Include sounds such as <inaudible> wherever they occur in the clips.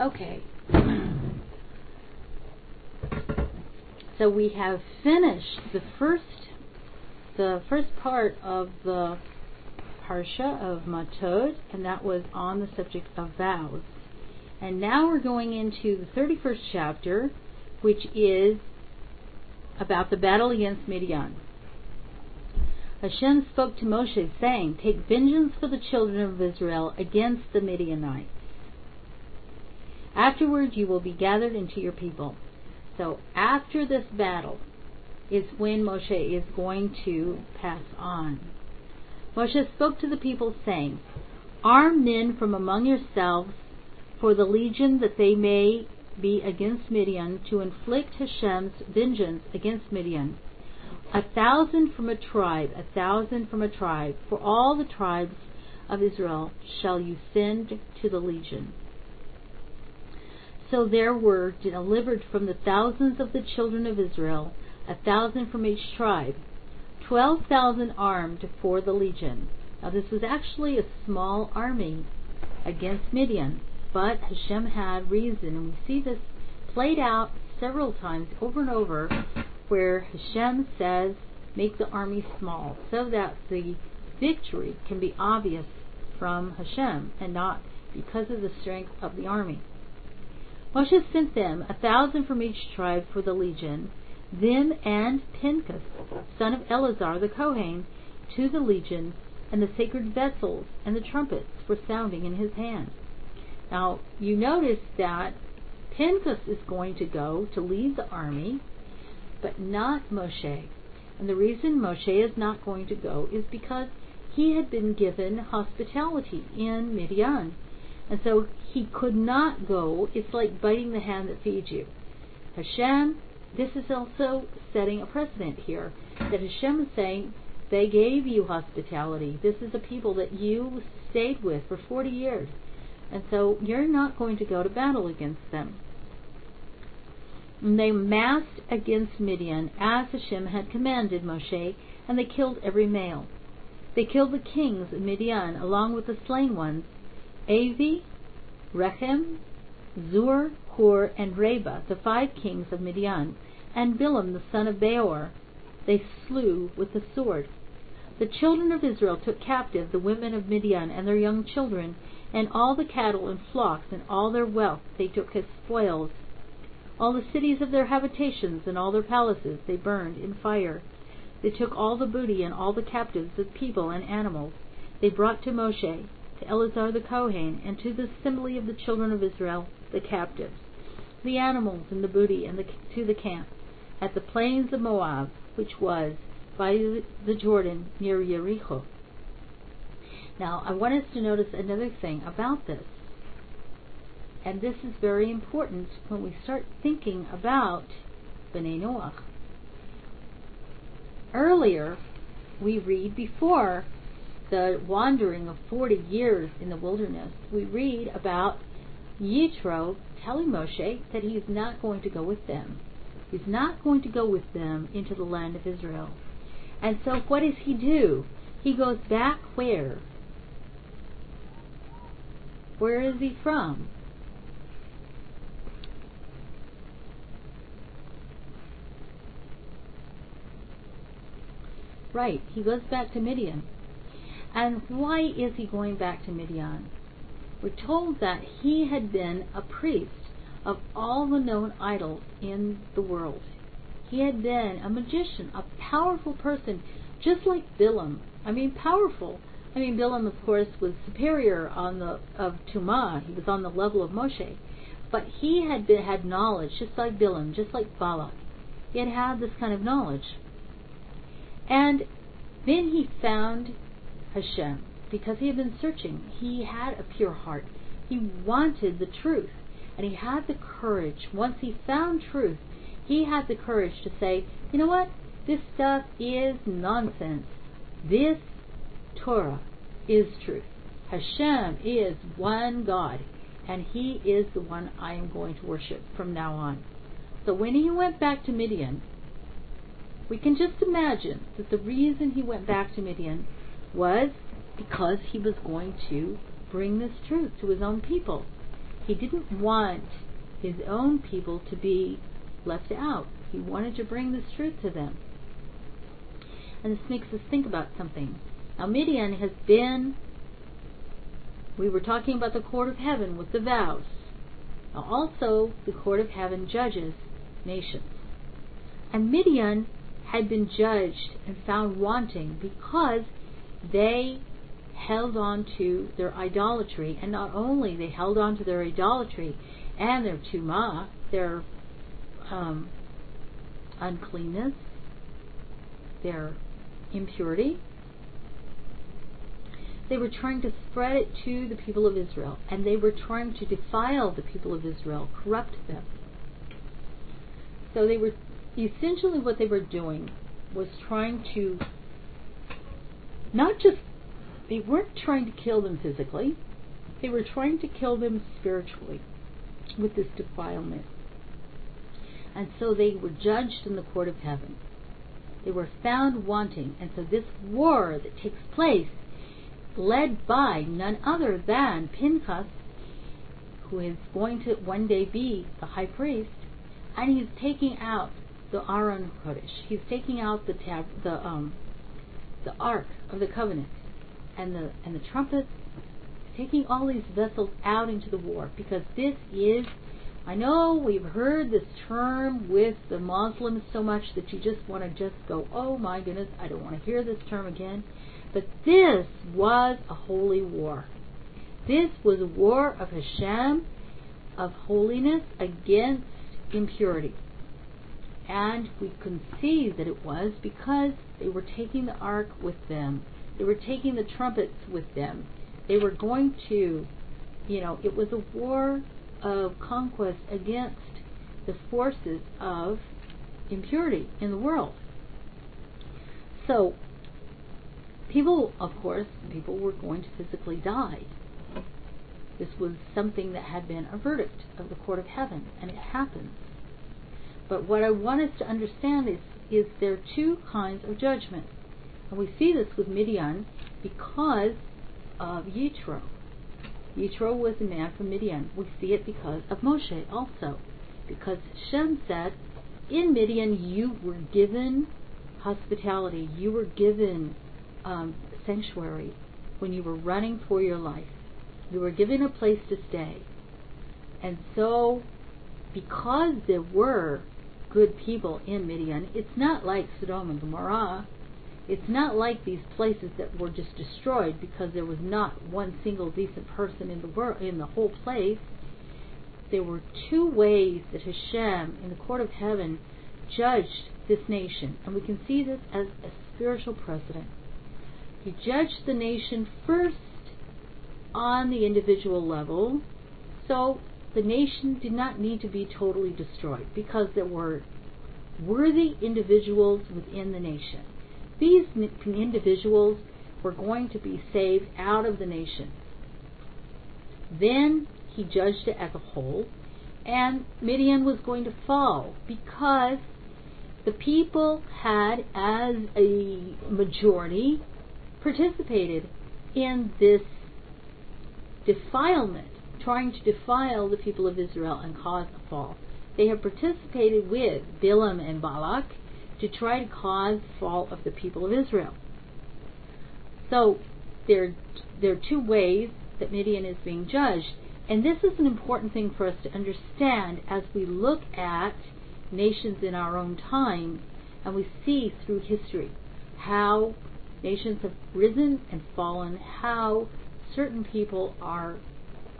Okay. So we have finished the first the first part of the parsha of Matot, and that was on the subject of vows. And now we're going into the 31st chapter, which is about the battle against Midian. Hashem spoke to Moshe, saying, Take vengeance for the children of Israel against the Midianites. Afterward you will be gathered into your people. So after this battle is when Moshe is going to pass on. Moshe spoke to the people, saying, Arm men from among yourselves for the legion that they may be against Midian to inflict Hashem's vengeance against Midian. A thousand from a tribe, a thousand from a tribe, for all the tribes of Israel shall you send to the legion. So there were delivered from the thousands of the children of Israel, a thousand from each tribe, twelve thousand armed for the legion. Now this was actually a small army against Midian, but Hashem had reason, and we see this played out several times over and over, where Hashem says, make the army small, so that the victory can be obvious from Hashem and not because of the strength of the army. Moshe sent them, a thousand from each tribe for the legion, them and Pinchas, son of Eleazar the Kohen, to the legion, and the sacred vessels and the trumpets were sounding in his hand. Now, you notice that Pinchas is going to go to lead the army, but not Moshe. And the reason Moshe is not going to go is because he had been given hospitality in Midian. And so he could not go. It's like biting the hand that feeds you. Hashem, this is also setting a precedent here. That Hashem is saying, they gave you hospitality. This is a people that you stayed with for 40 years. And so you're not going to go to battle against them. And they massed against Midian as Hashem had commanded Moshe, and they killed every male. They killed the kings of Midian along with the slain ones, Avi, Rechem, Zur, Hur, and Reba, the five kings of Midian, and Bilam the son of Beor, they slew with the sword. The children of Israel took captive the women of Midian and their young children, and all the cattle and flocks and all their wealth they took as spoils. All the cities of their habitations and all their palaces they burned in fire. They took all the booty and all the captives of people and animals. They brought to Moshe, to Eleazar the Kohen, and to the assembly of the children of Israel, the captives, the animals and the booty, and to the camp, at the plains of Moab, which was by the Jordan near Jericho. Now, I want us to notice another thing about this. And this is very important when we start thinking about Bnei Noach. Earlier, we read before the wandering of 40 years in the wilderness, we read about Yitro telling Moshe that he is not going to go with them. He's not going to go with them into the land of Israel. And so what does he do? He goes back where? Where is he from? Right, he goes back to Midian. And why is he going back to Midian? We're told that he had been a priest of all the known idols in the world. He had been a magician, a powerful person, just like Bilam. I mean, powerful. I mean, Bilam, of course, was superior on the of Tumah. He was on the level of Moshe, but he had been, had knowledge, just like Bilam, just like Balak. He had had this kind of knowledge, and then he found Hashem because he had been searching. He had a pure heart. He wanted the truth, and he had the courage. Once he found truth, he had the courage to say, "You know what? This stuff is nonsense. This Torah is truth. Hashem is one God, and He is the one I am going to worship from now on. So when he went back to Midian, we can just imagine that the reason he went back to Midian was because he was going to bring this truth to his own people. he didn't want his own people to be left out. He wanted to bring this truth to them. And this makes us think about something. Now, Midian has been, we were talking about the court of heaven with the vows. Now, also, the court of heaven judges nations. And Midian had been judged and found wanting because they held on to their idolatry. And not only they held on to their idolatry and their tumah, their um, uncleanness, their impurity, they were trying to spread it to the people of Israel, and they were trying to defile the people of Israel, corrupt them. So they were essentially what they were doing was trying to not just they weren't trying to kill them physically, they were trying to kill them spiritually with this defilement. And so they were judged in the court of heaven. They were found wanting. And so this war that takes place, led by none other than Pinchas, who is going to one day be the high priest, and he's taking out the Aron Kodesh. He's taking out the tab, the um, the Ark of the Covenant, and the and the trumpets, taking all these vessels out into the war because this is. I know we've heard this term with the Muslims so much that you just want to just go, oh my goodness, I don't want to hear this term again. But this was a holy war. This was a war of Hashem, of holiness against impurity. And we can see that it was because they were taking the ark with them. They were taking the trumpets with them. They were going to, you know, it was a war of conquest against the forces of impurity in the world. So, people, of course, people were going to physically die. This was something that had been a verdict of the court of heaven, and it happens. But what I want us to understand is, is there two kinds of judgment. And we see this with Midian because of Yitro. Yitro was a man from Midian. We see it because of Moshe also. Because Shem said, in Midian you were given hospitality, you were given um, sanctuary when you were running for your life. You were given a place to stay. And so, because there were good people in Midian. It's not like Sodom and Gomorrah. It's not like these places that were just destroyed because there was not one single decent person in the world in the whole place. There were two ways that Hashem in the court of heaven judged this nation, and we can see this as a spiritual precedent. He judged the nation first on the individual level, so the nation did not need to be totally destroyed because there were worthy individuals within the nation. These individuals were going to be saved out of the nation. Then he judged it as a whole, and Midian was going to fall because the people had, as a majority, participated in this defilement trying to defile the people of Israel and cause a fall. They have participated with Bilam and Balak to try to cause fall of the people of Israel. So there, there are two ways that Midian is being judged. And this is an important thing for us to understand as we look at nations in our own time and we see through history how nations have risen and fallen, how certain people are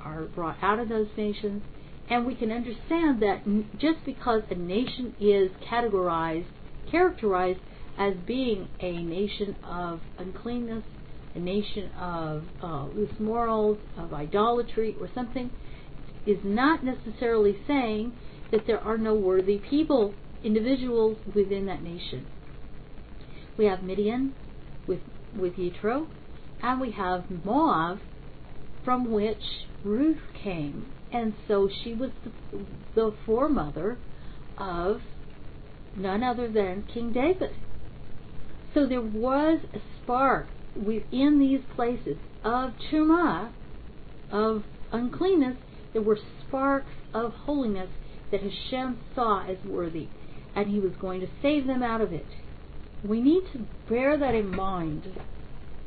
are brought out of those nations. And we can understand that just because a nation is categorized, characterized as being a nation of uncleanness, a nation of uh, loose morals, of idolatry, or something, is not necessarily saying that there are no worthy people, individuals within that nation. We have Midian with, with Yitro, and we have Moab, from which Ruth came, and so she was the, the foremother of none other than King David. So there was a spark within these places of tumah, of uncleanness, There were sparks of holiness that Hashem saw as worthy, and He was going to save them out of it. We need to bear that in mind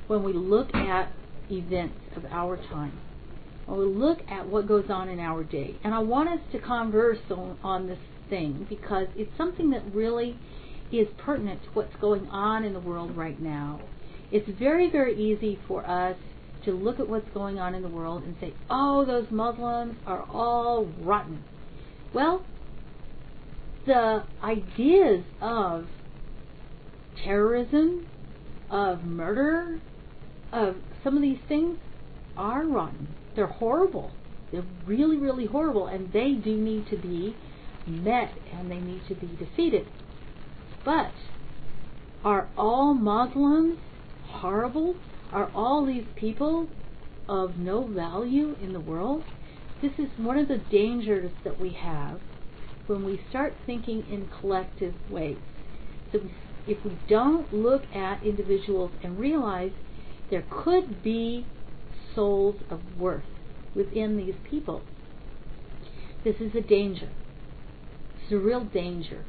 when we look at events of our time. We look at what goes on in our day. And I want us to converse on, on this thing because it's something that really is pertinent to what's going on in the world right now. It's very, very easy for us to look at what's going on in the world and say, oh, those Muslims are all rotten. Well, the ideas of terrorism, of murder, of some of these things are rotten. They're horrible. They're really, really horrible, and they do need to be met and they need to be defeated. But are all Muslims horrible? Are all these people of no value in the world? This is one of the dangers that we have when we start thinking in collective ways. So if we don't look at individuals and realize there could be souls of worth within these people, this is a danger. It's a real danger.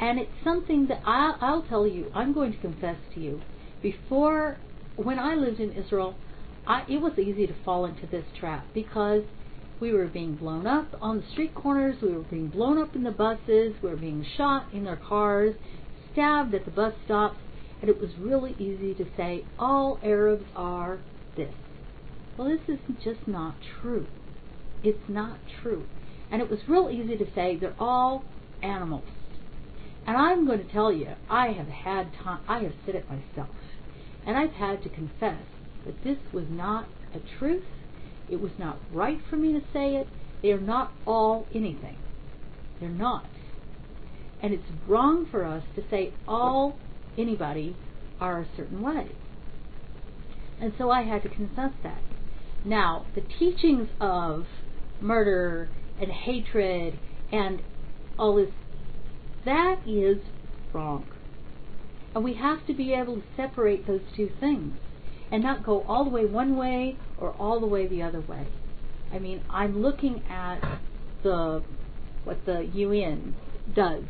And it's something that I'll, I'll tell you, I'm going to confess to you, before, when I lived in Israel, I, it was easy to fall into this trap because we were being blown up on the street corners, we were being blown up in the buses, we were being shot in their cars, stabbed at the bus stops, and it was really easy to say, all Arabs are this. Well, this is just not true. It's not true. And it was real easy to say they're all animals. And I'm going to tell you, I have had time, I have said it myself, and I've had to confess that this was not a truth. It was not right for me to say it. They are not all anything. They're not. And it's wrong for us to say all anybody are a certain way. And so I had to confess that. Now, the teachings of murder and hatred and all this, that is wrong. And we have to be able to separate those two things and not go all the way one way or all the way the other way. I mean, I'm looking at the what the UN does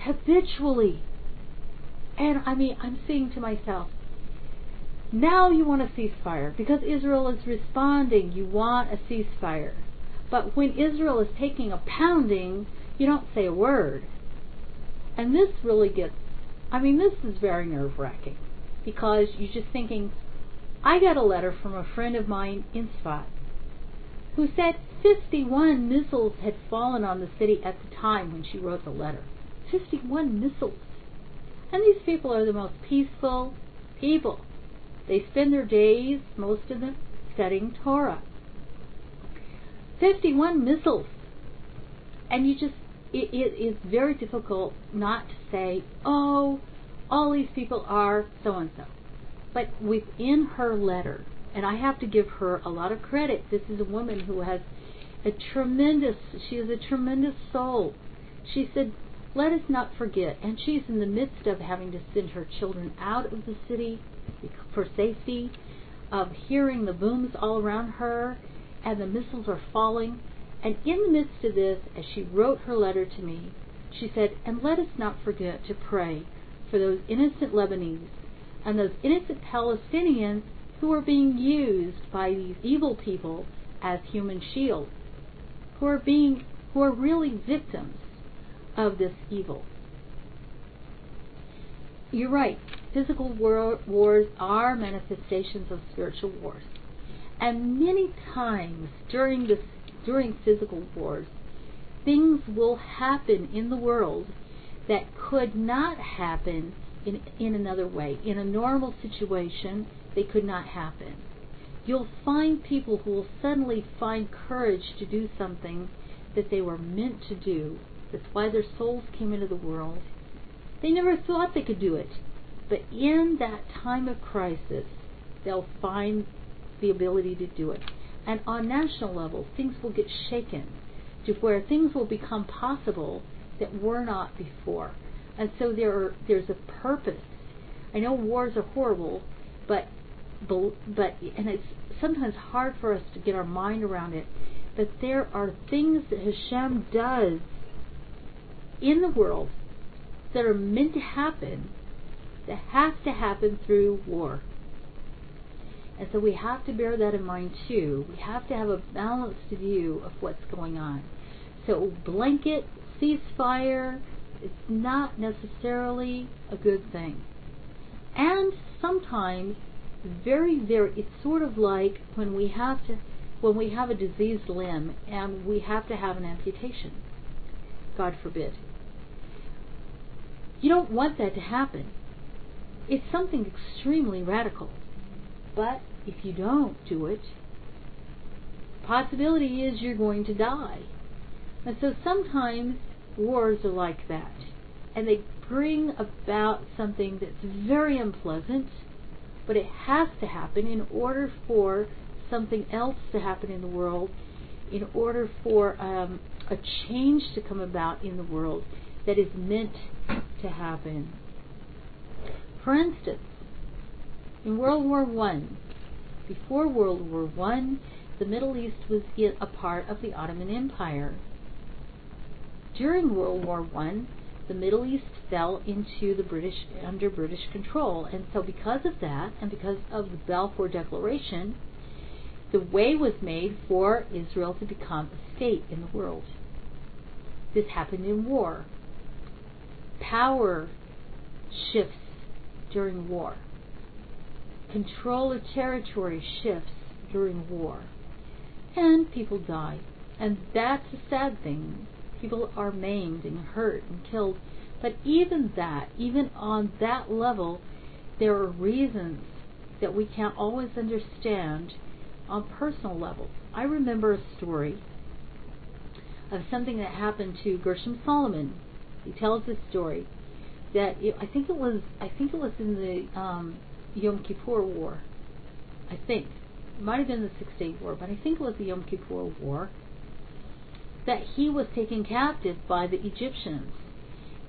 habitually. And I mean, I'm saying to myself, now you want a ceasefire because Israel is responding. You want a ceasefire. But when Israel is taking a pounding, you don't say a word. And this really gets, I mean, this is very nerve wracking because you're just thinking, I got a letter from a friend of mine in Sfat who said 51 missiles had fallen on the city at the time when she wrote the letter. 51 missiles. And these people are the most peaceful people. They spend their days, most of them, studying Torah. 51 missiles. And you just, it, it is very difficult not to say, oh, all these people are so and so. But within her letter, and I have to give her a lot of credit, this is a woman who has a tremendous, she is a tremendous soul. She said, let us not forget, and she's in the midst of having to send her children out of the city for safety, of hearing the booms all around her, and the missiles are falling. And in the midst of this, as she wrote her letter to me, she said, And let us not forget to pray for those innocent Lebanese and those innocent Palestinians who are being used by these evil people as human shields, who are being who are really victims of this evil. You're right. Physical war, wars are manifestations of spiritual wars. And many times during this during physical wars, things will happen in the world that could not happen in, in another way. In a normal situation, they could not happen. You'll find people who will suddenly find courage to do something that they were meant to do. That's why their souls came into the world. They never thought they could do it. But in that time of crisis, they'll find the ability to do it. And on national level, things will get shaken to where things will become possible that were not before. And so there are, there's a purpose. I know wars are horrible, but but and it's sometimes hard for us to get our mind around it. But there are things that Hashem does in the world that are meant to happen that have to happen through war. And so we have to bear that in mind too. We have to have a balanced view of what's going on. So blanket ceasefire is not necessarily a good thing. And sometimes very very it's sort of like when we have to when we have a diseased limb and we have to have an amputation. God forbid. You don't want that to happen. It's something extremely radical. But if you don't do it, possibility is you're going to die. And so sometimes wars are like that. And they bring about something that's very unpleasant, but it has to happen in order for something else to happen in the world, in order for um, a change to come about in the world that is meant to happen. For instance, in World War One, before World War One, the Middle East was yet a part of the Ottoman Empire. During World War One, the Middle East fell into the British under British control, and so because of that, and because of the Balfour Declaration, the way was made for Israel to become a state in the world. This happened in war. Power shifts during war. Control of territory shifts during war. And people die. And that's a sad thing. People are maimed and hurt and killed. But even that, even on that level, there are reasons that we can't always understand on personal levels. I remember a story of something that happened to Gershon Salomon. He tells this story that it, I think it was I think it was in the um, Yom Kippur War. I think it might have been the Six Day War, but I think it was the Yom Kippur War. That he was taken captive by the Egyptians,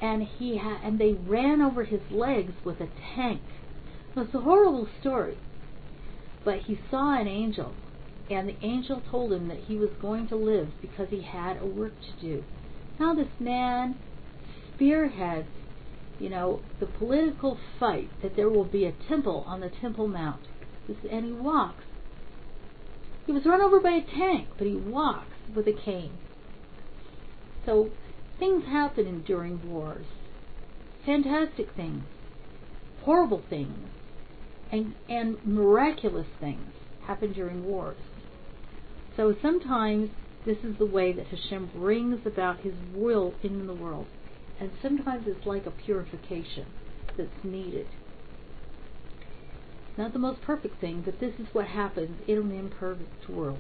and he had and they ran over his legs with a tank. It was a horrible story, but he saw an angel, and the angel told him that he was going to live because he had a work to do. Now this man spearheads you know, the political fight that there will be a temple on the Temple Mount. This, And he walks. He was run over by a tank, but he walks with a cane. So things happen during wars. Fantastic things, horrible things, and, and miraculous things happen during wars. So sometimes this is the way that Hashem brings about His will in the world and sometimes it's like a purification that's needed. Not the most perfect thing, but this is what happens in an imperfect world.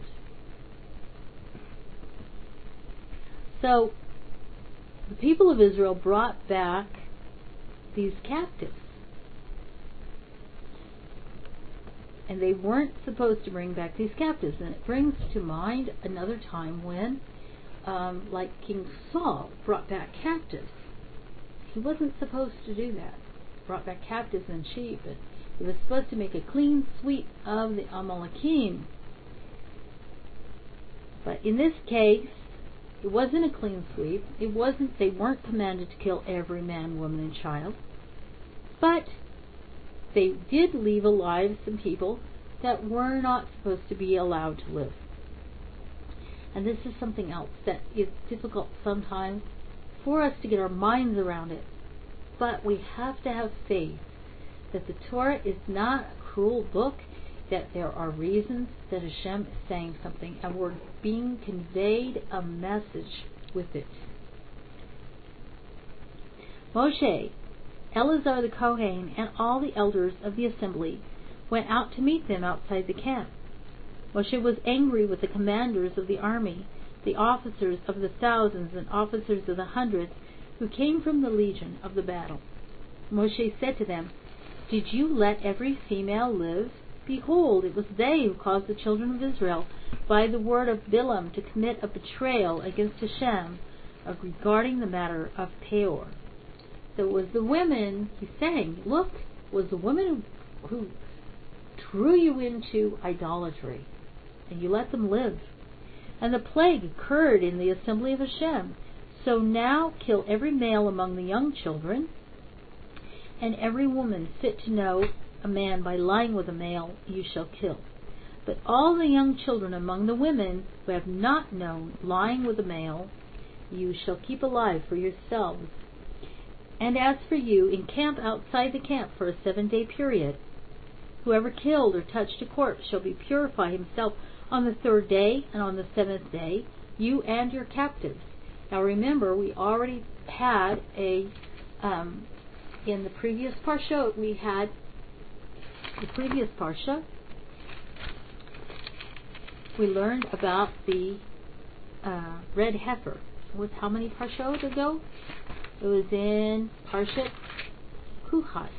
So, the people of Israel brought back these captives. And they weren't supposed to bring back these captives. And it brings to mind another time when, um, like King Saul, brought back captives. He wasn't supposed to do that. Brought back captives and sheep, and he was supposed to make a clean sweep of the Amalekim. But in this case, it wasn't a clean sweep. It wasn't. They weren't commanded to kill every man, woman, and child. But they did leave alive some people that were not supposed to be allowed to live. And this is something else that is difficult sometimes for us to get our minds around it. But we have to have faith that the Torah is not a cruel book, that there are reasons that Hashem is saying something, and we're being conveyed a message with it. Moshe, Eleazar the Kohen, and all the elders of the assembly went out to meet them outside the camp. Moshe was angry with the commanders of the army the officers of the thousands and officers of the hundreds who came from the legion of the battle. Moshe said to them, Did you let every female live? Behold, it was they who caused the children of Israel by the word of Bilam to commit a betrayal against Hashem regarding the matter of Peor. So it was the women, he's saying, look, was the women who, threw you into idolatry, and you let them live. And the plague occurred in the assembly of Hashem. So now kill every male among the young children, and every woman fit to know a man by lying with a male you shall kill. But all the young children among the women who have not known lying with a male, you shall keep alive for yourselves. And as for you, encamp outside the camp for a seven day period. Whoever killed or touched a corpse shall be purify himself on the third day and on the seventh day, you and your captives. Now remember, we already had a um, in the previous parsha we had the previous parsha we learned about the uh, red heifer. Was how many parshot ago? It was in Parshat Chukat,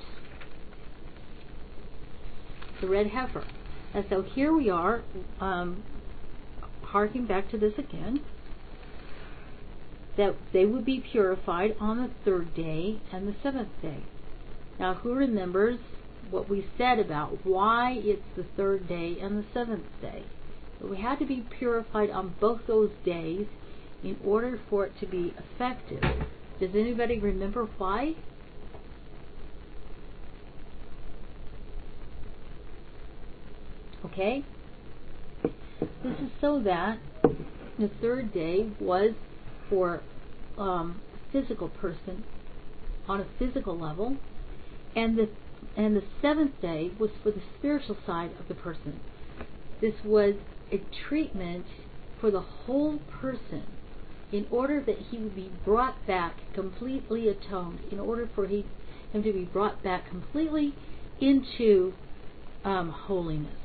the red heifer. And so here we are, um, harking back to this again, that they would be purified on the third day and the seventh day. Now, who remembers what we said about why it's the third day and the seventh day? But we had to be purified on both those days in order for it to be effective. Does anybody remember why? Okay? This is so that the third day was for um, physical person on a physical level, and the and the seventh day was for the spiritual side of the person. This was a treatment for the whole person in order that he would be brought back completely atoned, in order for he, him to be brought back completely into um, holiness.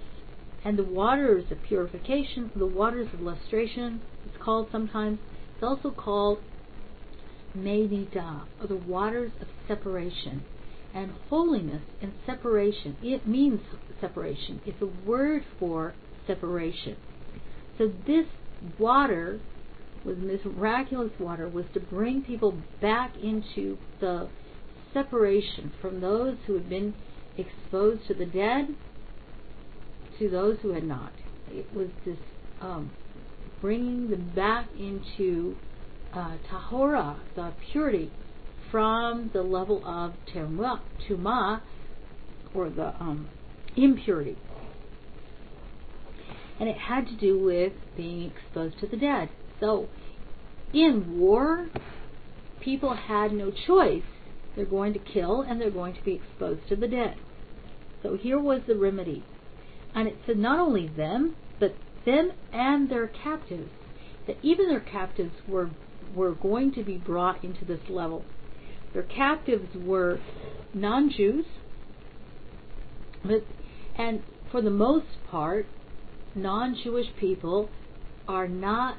And the waters of purification, the waters of lustration, it's called sometimes, it's also called mei niddah, or the waters of separation. And holiness and separation, it means separation. It's a word for separation. So this water was miraculous water was to bring people back into the separation from those who had been exposed to the dead to those who had not. It was this um, bringing them back into uh, tahora, the purity, from the level of tuma, or the um, impurity. And it had to do with being exposed to the dead. So, in war, people had no choice. They're going to kill and they're going to be exposed to the dead. So here was the remedy. And it said not only them, but them and their captives. That even their captives were were going to be brought into this level. Their captives were non Jews, but and for the most part, non Jewish people are not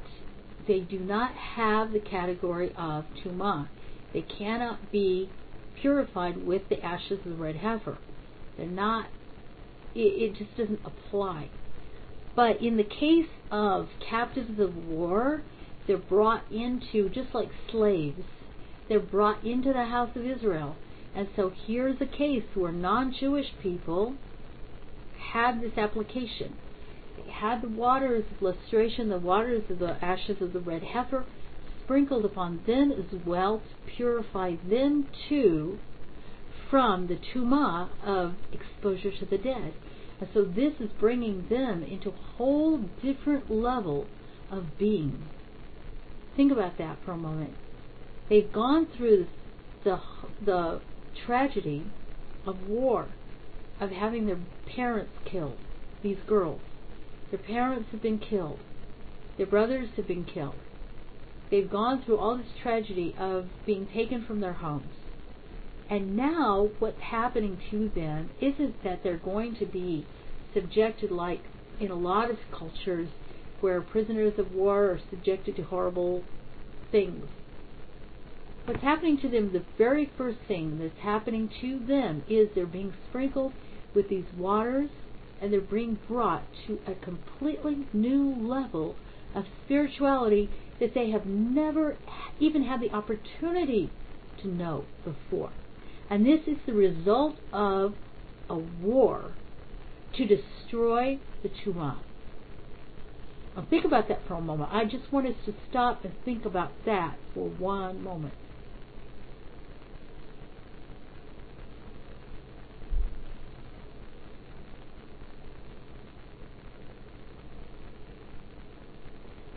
they do not have the category of tuma. They cannot be purified with the ashes of the red heifer. They're not. It, it just doesn't apply. But in the case of captives of war, they're brought into just like slaves. They're brought into the house of Israel. And so here's a case where non-Jewish people have this application They had the waters of lustration, the waters of the ashes of the red heifer, sprinkled upon them as well to purify them too from the tuma of exposure to the dead. And so this is bringing them into a whole different level of being. Think about that for a moment. They've gone through the, the tragedy of war, of having their parents killed, these girls. Their parents have been killed. Their brothers have been killed. They've gone through all this tragedy of being taken from their homes. And now what's happening to them isn't that they're going to be subjected like in a lot of cultures where prisoners of war are subjected to horrible things. What's happening to them, the very first thing that's happening to them is they're being sprinkled with these waters and they're being brought to a completely new level of spirituality that they have never even had the opportunity to know before. And this is the result of a war to destroy the Tumah. Now think about that for a moment. I just want us to stop and think about that for one moment.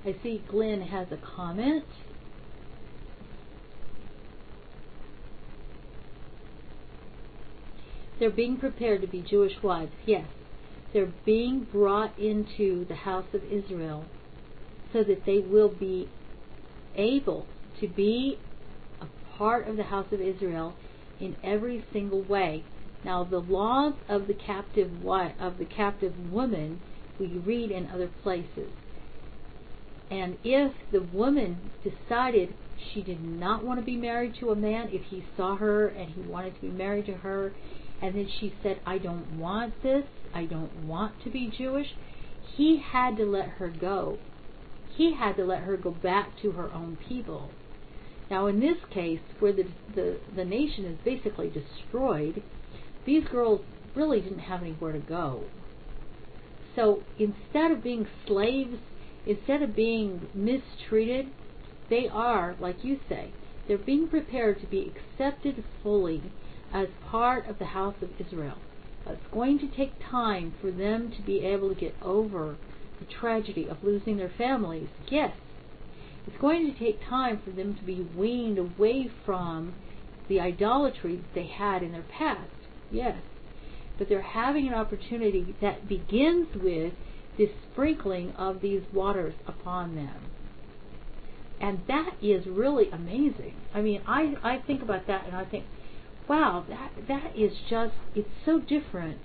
I see Glenn has a comment. They're being prepared to be Jewish wives. Yes. They're being brought into the house of Israel so that they will be able to be a part of the house of Israel in every single way. Now, the laws of the captive wife, of the captive woman we read in other places. And if the woman decided she did not want to be married to a man, if he saw her and he wanted to be married to her, and then she said, I don't want this, I don't want to be Jewish, he had to let her go. He had to let her go back to her own people. Now, in this case, where the, the, the nation is basically destroyed, these girls really didn't have anywhere to go. So instead of being slaves Instead of being mistreated, they are, like you say, they're being prepared to be accepted fully as part of the house of Israel. It's going to take time for them to be able to get over the tragedy of losing their families. Yes. It's going to take time for them to be weaned away from the idolatry that they had in their past. Yes. But they're having an opportunity that begins with this sprinkling of these waters upon them. And that is really amazing. I mean, I, I think about that and I think, wow, that that is just it's so different.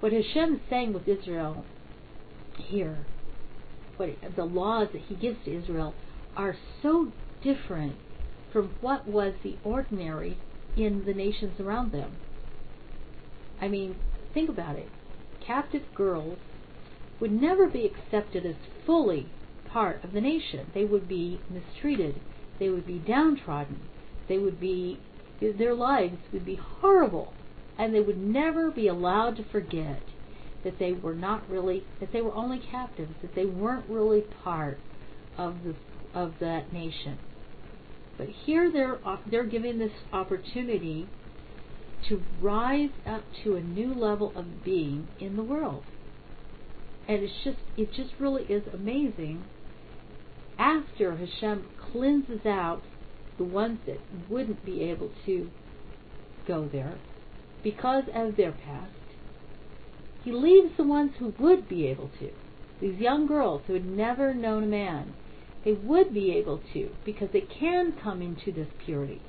What Hashem is saying with Israel here, what the laws that He gives to Israel are so different from what was the ordinary in the nations around them. I mean, think about it. Captive girls would never be accepted as fully part of the nation. They would be mistreated. They would be downtrodden. They would be, their lives would be horrible. And they would never be allowed to forget that they were not really, that they were only captives, that they weren't really part of the, of that nation. But here they're, they're given this opportunity to rise up to a new level of being in the world and it's just it just really is amazing after Hashem cleanses out the ones that wouldn't be able to go there because of their past he leaves the ones who would be able to these young girls who had never known a man they would be able to because they can come into this purity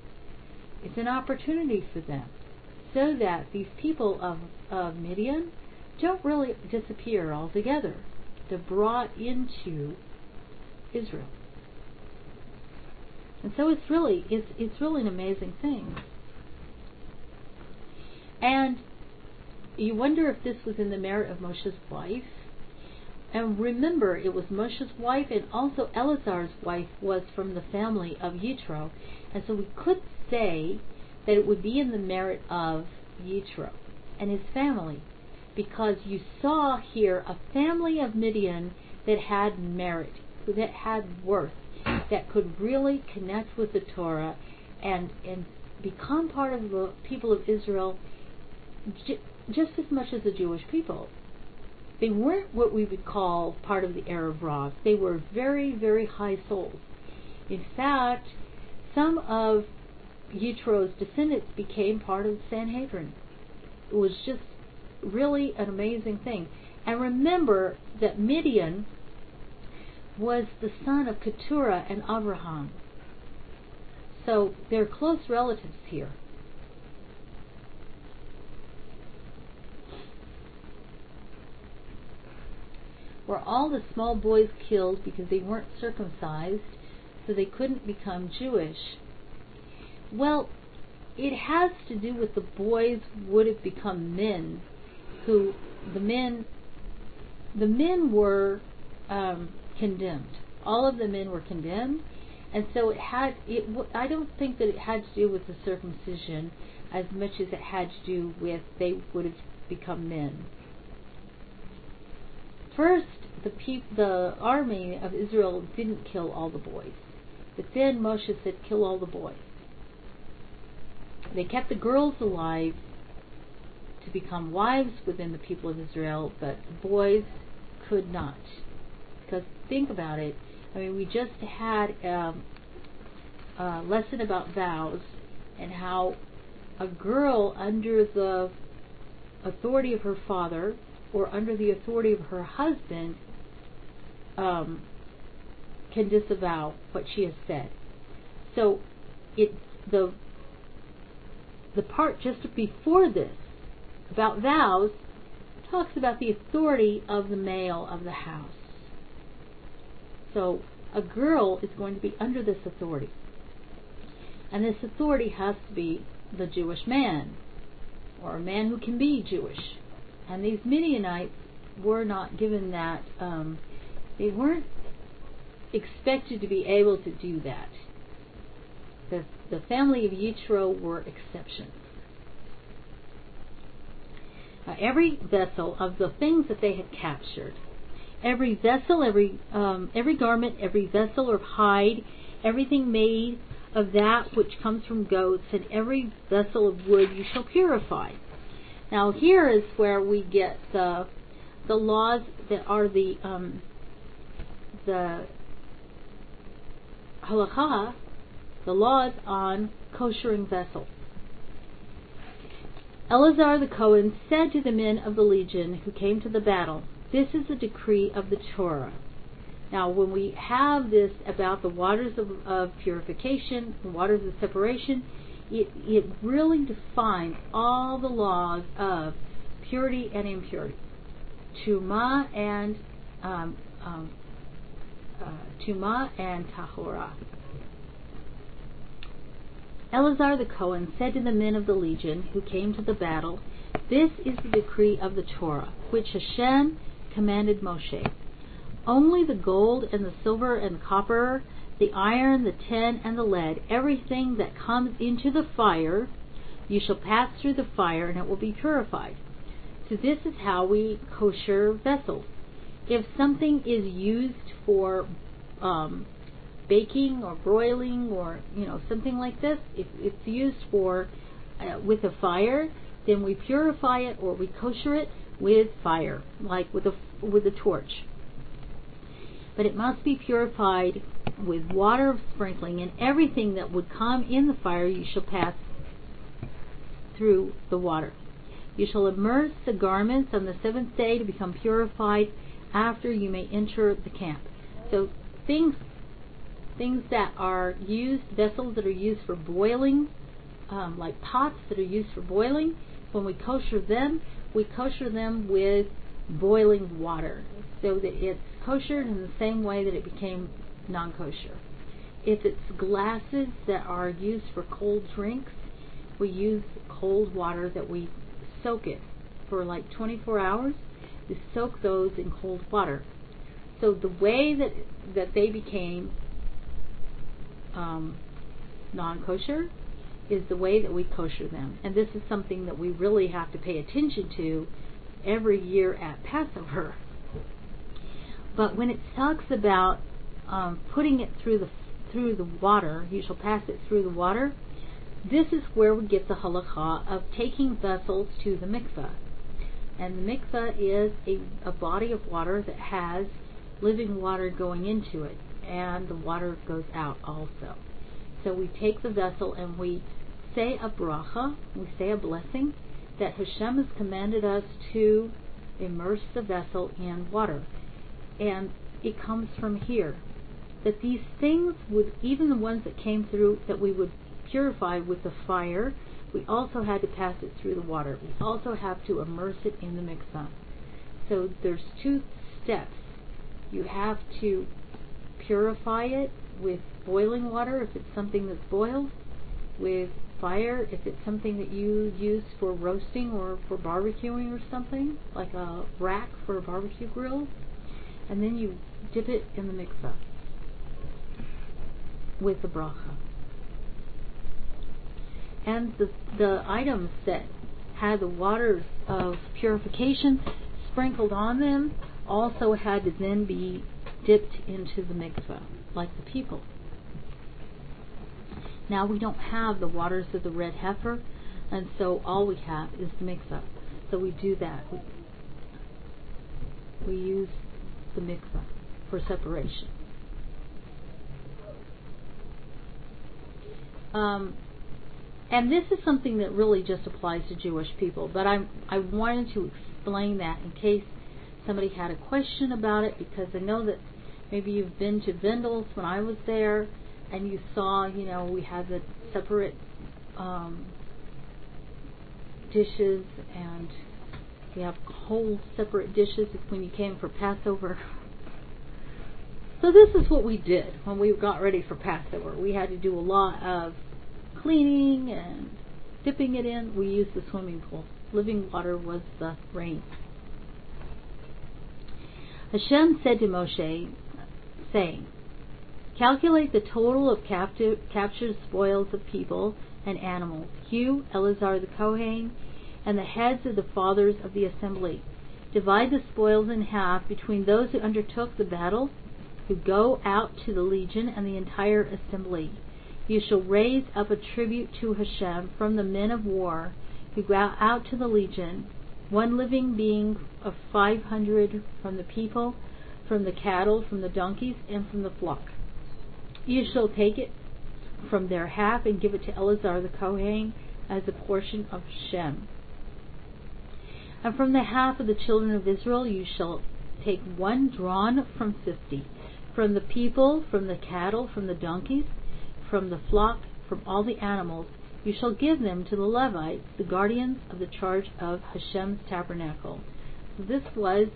it's an opportunity for them so that these people of, of Midian don't really disappear altogether. They're brought into Israel. And so it's really it's it's really an amazing thing. And you wonder if this was in the merit of Moshe's wife. And remember, it was Moshe's wife, and also Eleazar's wife was from the family of Yitro. And so we could say that it would be in the merit of Yitro and his family because you saw here a family of Midian that had merit, that had worth, that could really connect with the Torah and and become part of the people of Israel j- just as much as the Jewish people. They weren't what we would call part of the Erev Rav. They were very, very high souls. In fact, some of Yitro's descendants became part of the Sanhedrin. It was just really an amazing thing. And remember that Midian was the son of Keturah and Abraham. So they're close relatives here. Were all the small boys killed because they weren't circumcised, so they couldn't become Jewish? Well, it has to do with the boys would have become men who the men the men were um, condemned. All of the men were condemned, and so it had it. I don't think that it had to do with the circumcision as much as it had to do with they would have become men. first, the peop- the army of Israel didn't kill all the boys, but then Moshe said, "Kill all the boys." They kept the girls alive to become wives within the people of Israel, but the boys could not. Because think about it. I mean, we just had um, a lesson about vows and how a girl under the authority of her father or under the authority of her husband um, can disavow what she has said. So it the the part just before this about vows talks about the authority of the male of the house. So a girl is going to be under this authority. And this authority has to be the Jewish man, or a man who can be Jewish. And these Midianites were not given that, um, they weren't expected to be able to do that. The, the family of Yitro were exceptions. Now, every vessel of the things that they had captured, every vessel, every um, every garment, every vessel of hide, everything made of that which comes from goats, and every vessel of wood you shall purify. Now here is where we get the the laws that are the um, the halakha, the laws on koshering vessels. Eleazar the Cohen said to the men of the legion who came to the battle, This is the decree of the Torah. Now, when we have this about the waters of, of purification, the waters of separation, it, it really defines all the laws of purity and impurity, tuma and um, um, uh, tuma and tahora. Eleazar the Cohen said to the men of the legion who came to the battle, This is the decree of the Torah, which Hashem commanded Moshe. Only the gold and the silver and the copper, the iron, the tin, and the lead, everything that comes into the fire, you shall pass through the fire, and it will be purified. So this is how we kosher vessels. If something is used for um, baking or broiling or you know something like this, if it's used for uh, with a fire, then we purify it or we kosher it with fire, like with a with a torch. But it must be purified with water of sprinkling, and everything that would come in the fire you shall pass through the water. You shall immerse the garments on the seventh day to become purified after you may enter the camp. So things things that are used, vessels that are used for boiling, um, like pots that are used for boiling, when we kosher them, we kosher them with boiling water so that it's koshered in the same way that it became non kosher. If it's glasses that are used for cold drinks, we use cold water that we soak it for like 24 hours. We soak those in cold water. So the way that that they became um, non kosher is the way that we kosher them. And this is something that we really have to pay attention to every year at Passover. But when it talks about um, putting it through the through the water, you shall pass it through the water. This is where we get the halakha of taking vessels to the mikveh. And the mikveh is a, a body of water that has living water going into it and the water goes out also. So we take the vessel and we say a bracha, we say a blessing that Hashem has commanded us to immerse the vessel in water. And it comes from here. That these things would, even the ones that came through, that we would purify with the fire, we also had to pass it through the water. We also have to immerse it in the mikvah. So there's two steps. You have to purify it with boiling water if it's something that's boiled, with fire if it's something that you use for roasting or for barbecuing or something, like a rack for a barbecue grill, and then you dip it in the mikveh with the bracha. And the, the items that had the waters of purification sprinkled on them also had to then be dipped into the mikveh, like the people. Now we don't have the waters of the red heifer, and so all we have is the mikveh. So we do that. We, use the mikveh for separation. Um, and this is something that really just applies to Jewish people, but I I wanted to explain that in case somebody had a question about it because I know that maybe you've been to Vendel's when I was there and you saw, you know, we had the separate um, dishes and we have whole separate dishes when you came for Passover. So this is what we did when we got ready for Passover. We had to do a lot of cleaning and dipping it in. We used the swimming pool. Living water was the rain. Hashem said to Moshe, saying, Calculate the total of captured spoils of people and animals, you, Eleazar the Kohen, and the heads of the fathers of the assembly. Divide the spoils in half between those who undertook the battle, who go out to the legion, and the entire assembly. You shall raise up a tribute to Hashem from the men of war who go out to the legion, one living being of five hundred from the people, from the cattle, from the donkeys, and from the flock. You shall take it from their half and give it to Eleazar the Kohen as a portion of Shem. And from the half of the children of Israel you shall take one drawn from fifty, from the people, from the cattle, from the donkeys, from the flock, from all the animals, you shall give them to the Levites, the guardians of the charge of Hashem's tabernacle. So this was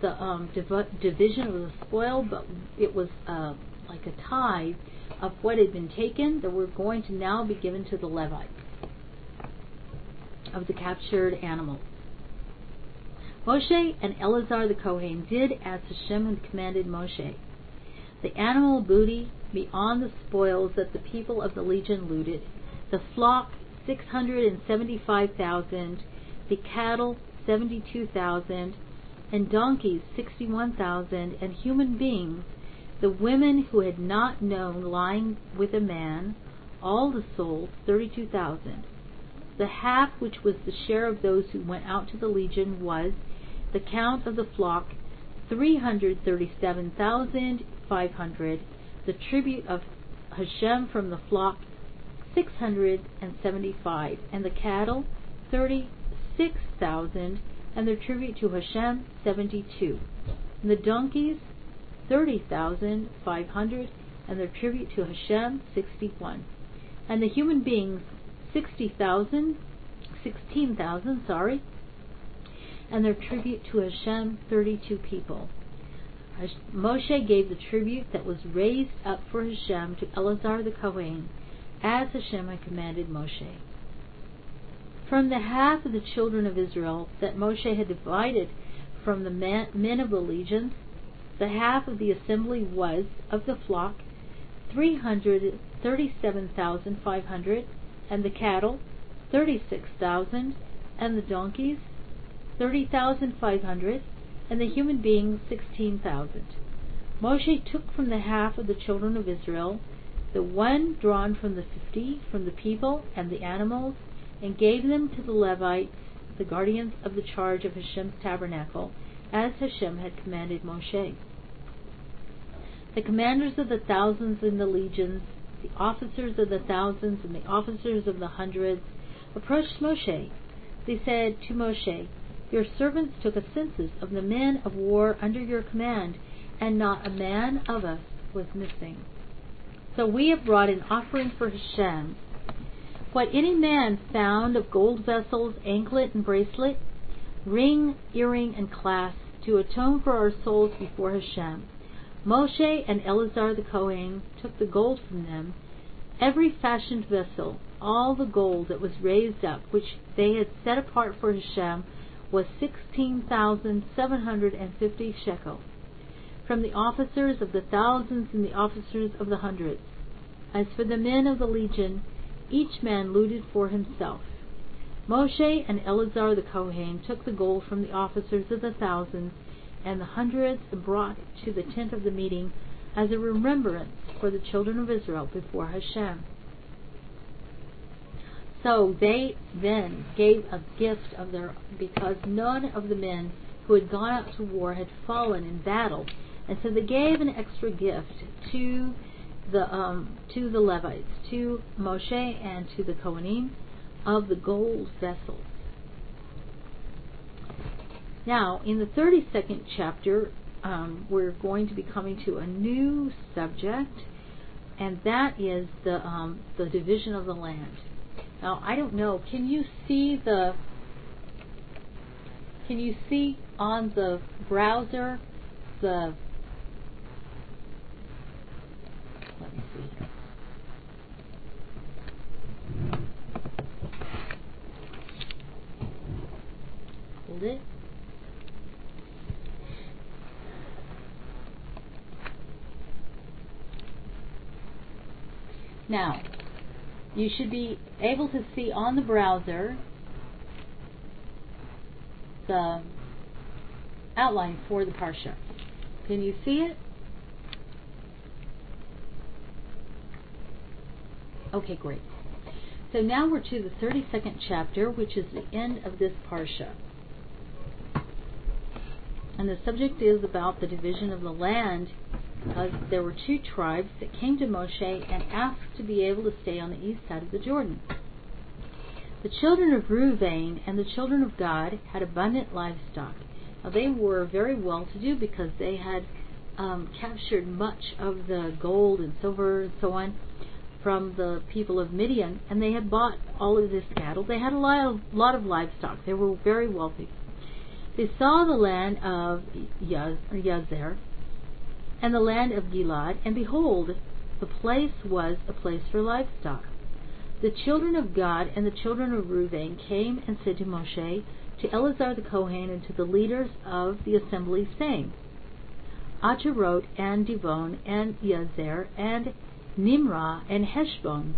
the um, div- division of the spoil, but it was uh, like a tithe of what had been taken that were going to now be given to the Levites of the captured animals. Moshe and Eleazar the Kohen did as Hashem had commanded Moshe. The animal booty beyond the spoils that the people of the legion looted, the flock 675,000, the cattle 72,000, and donkeys 61,000, and human beings, the women who had not known lying with a man, all the souls 32,000. The half which was the share of those who went out to the legion was the count of the flock 337,500, the tribute of Hashem from the flock 675, and the cattle 36,000, and their tribute to Hashem 72. And the donkeys 30,500, and their tribute to Hashem 61. And the human beings 60,000, 16,000, sorry, and their tribute to Hashem 32 people. Moshe gave the tribute that was raised up for Hashem to Eleazar the Kohen, as Hashem had commanded Moshe. From the half of the children of Israel that Moshe had divided from the men of the legions, the half of the assembly was, of the flock, 337,500, and the cattle, 36,000, and the donkeys, 30,500, and the human beings, 16,000. Moshe took from the half of the children of Israel the one drawn from the fifty, from the people and the animals, and gave them to the Levites, the guardians of the charge of Hashem's tabernacle, as Hashem had commanded Moshe. The commanders of the thousands and the legions, the officers of the thousands and the officers of the hundreds, approached Moshe. They said to Moshe, Your servants took a census of the men of war under your command, and not a man of us was missing. So we have brought an offering for Hashem. What any man found of gold vessels, anklet and bracelet, ring, earring, and clasp, to atone for our souls before Hashem. Moshe and Eleazar the Kohen took the gold from them, every fashioned vessel, all the gold that was raised up, which they had set apart for Hashem, was sixteen thousand seven hundred and fifty shekels, from the officers of the thousands and the officers of the hundreds. As for the men of the legion, each man looted for himself. Moshe and Eleazar the Kohen took the gold from the officers of the thousands and the hundreds brought to the tent of the meeting as a remembrance for the children of Israel before Hashem. So they then gave a gift of their because none of the men who had gone out to war had fallen in battle, and so they gave an extra gift to the um, to the Levites, to Moshe and to the Kohanim of the gold vessels. Now, in the 32nd chapter, um, we're going to be coming to a new subject, and that is the um, the division of the land. Now, I don't know. Can you see the? Can you see on the browser the? Let me see. Hold it. Now, you should be able to see on the browser the outline for the Parsha. Can you see it? Okay, great. So now we're to the 32nd chapter, which is the end of this Parsha. And the subject is about the division of the land because there were two tribes that came to Moshe and asked to be able to stay on the east side of the Jordan. The children of Reuven and the children of Gad had abundant livestock. Now they were very well to do because they had um, captured much of the gold and silver and so on from the people of Midian, and they had bought all of this cattle. They had a lot of, lot of livestock. They were very wealthy. They saw the land of Yazer and the land of Gilad, and behold, the place was a place for livestock. The children of Gad and the children of Reuben came and said to Moshe, to Eleazar the Kohen, and to the leaders of the assembly, saying, Acherot and Dibon and Yazer and Nimrah and Heshbon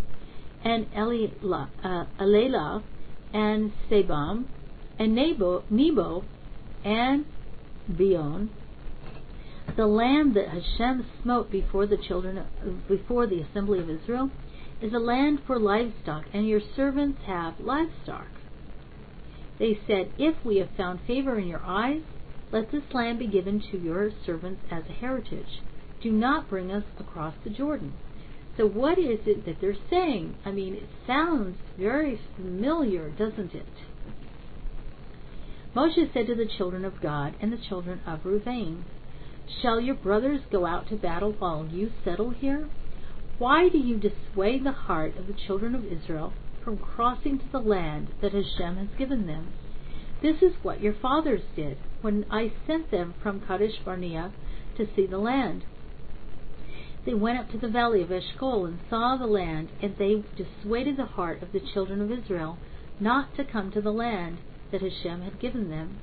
and Elilah, uh, and Sebam and Nebo, Nebo and Beon the land that Hashem smote before the children before the assembly of Israel is a land for livestock, and your servants have livestock. They said, If we have found favor in your eyes, let this land be given to your servants as a heritage. Do not bring us across the Jordan. So what is it that they're saying? I mean, it sounds very familiar, doesn't it? Moshe said to the children of Gad and the children of Reuben, Shall your brothers go out to battle while you settle here? Why do you dissuade the heart of the children of Israel from crossing to the land that Hashem has given them? This is what your fathers did when I sent them from Kadesh Barnea to see the land. They went up to the valley of Eshcol and saw the land, and they dissuaded the heart of the children of Israel not to come to the land that Hashem had given them.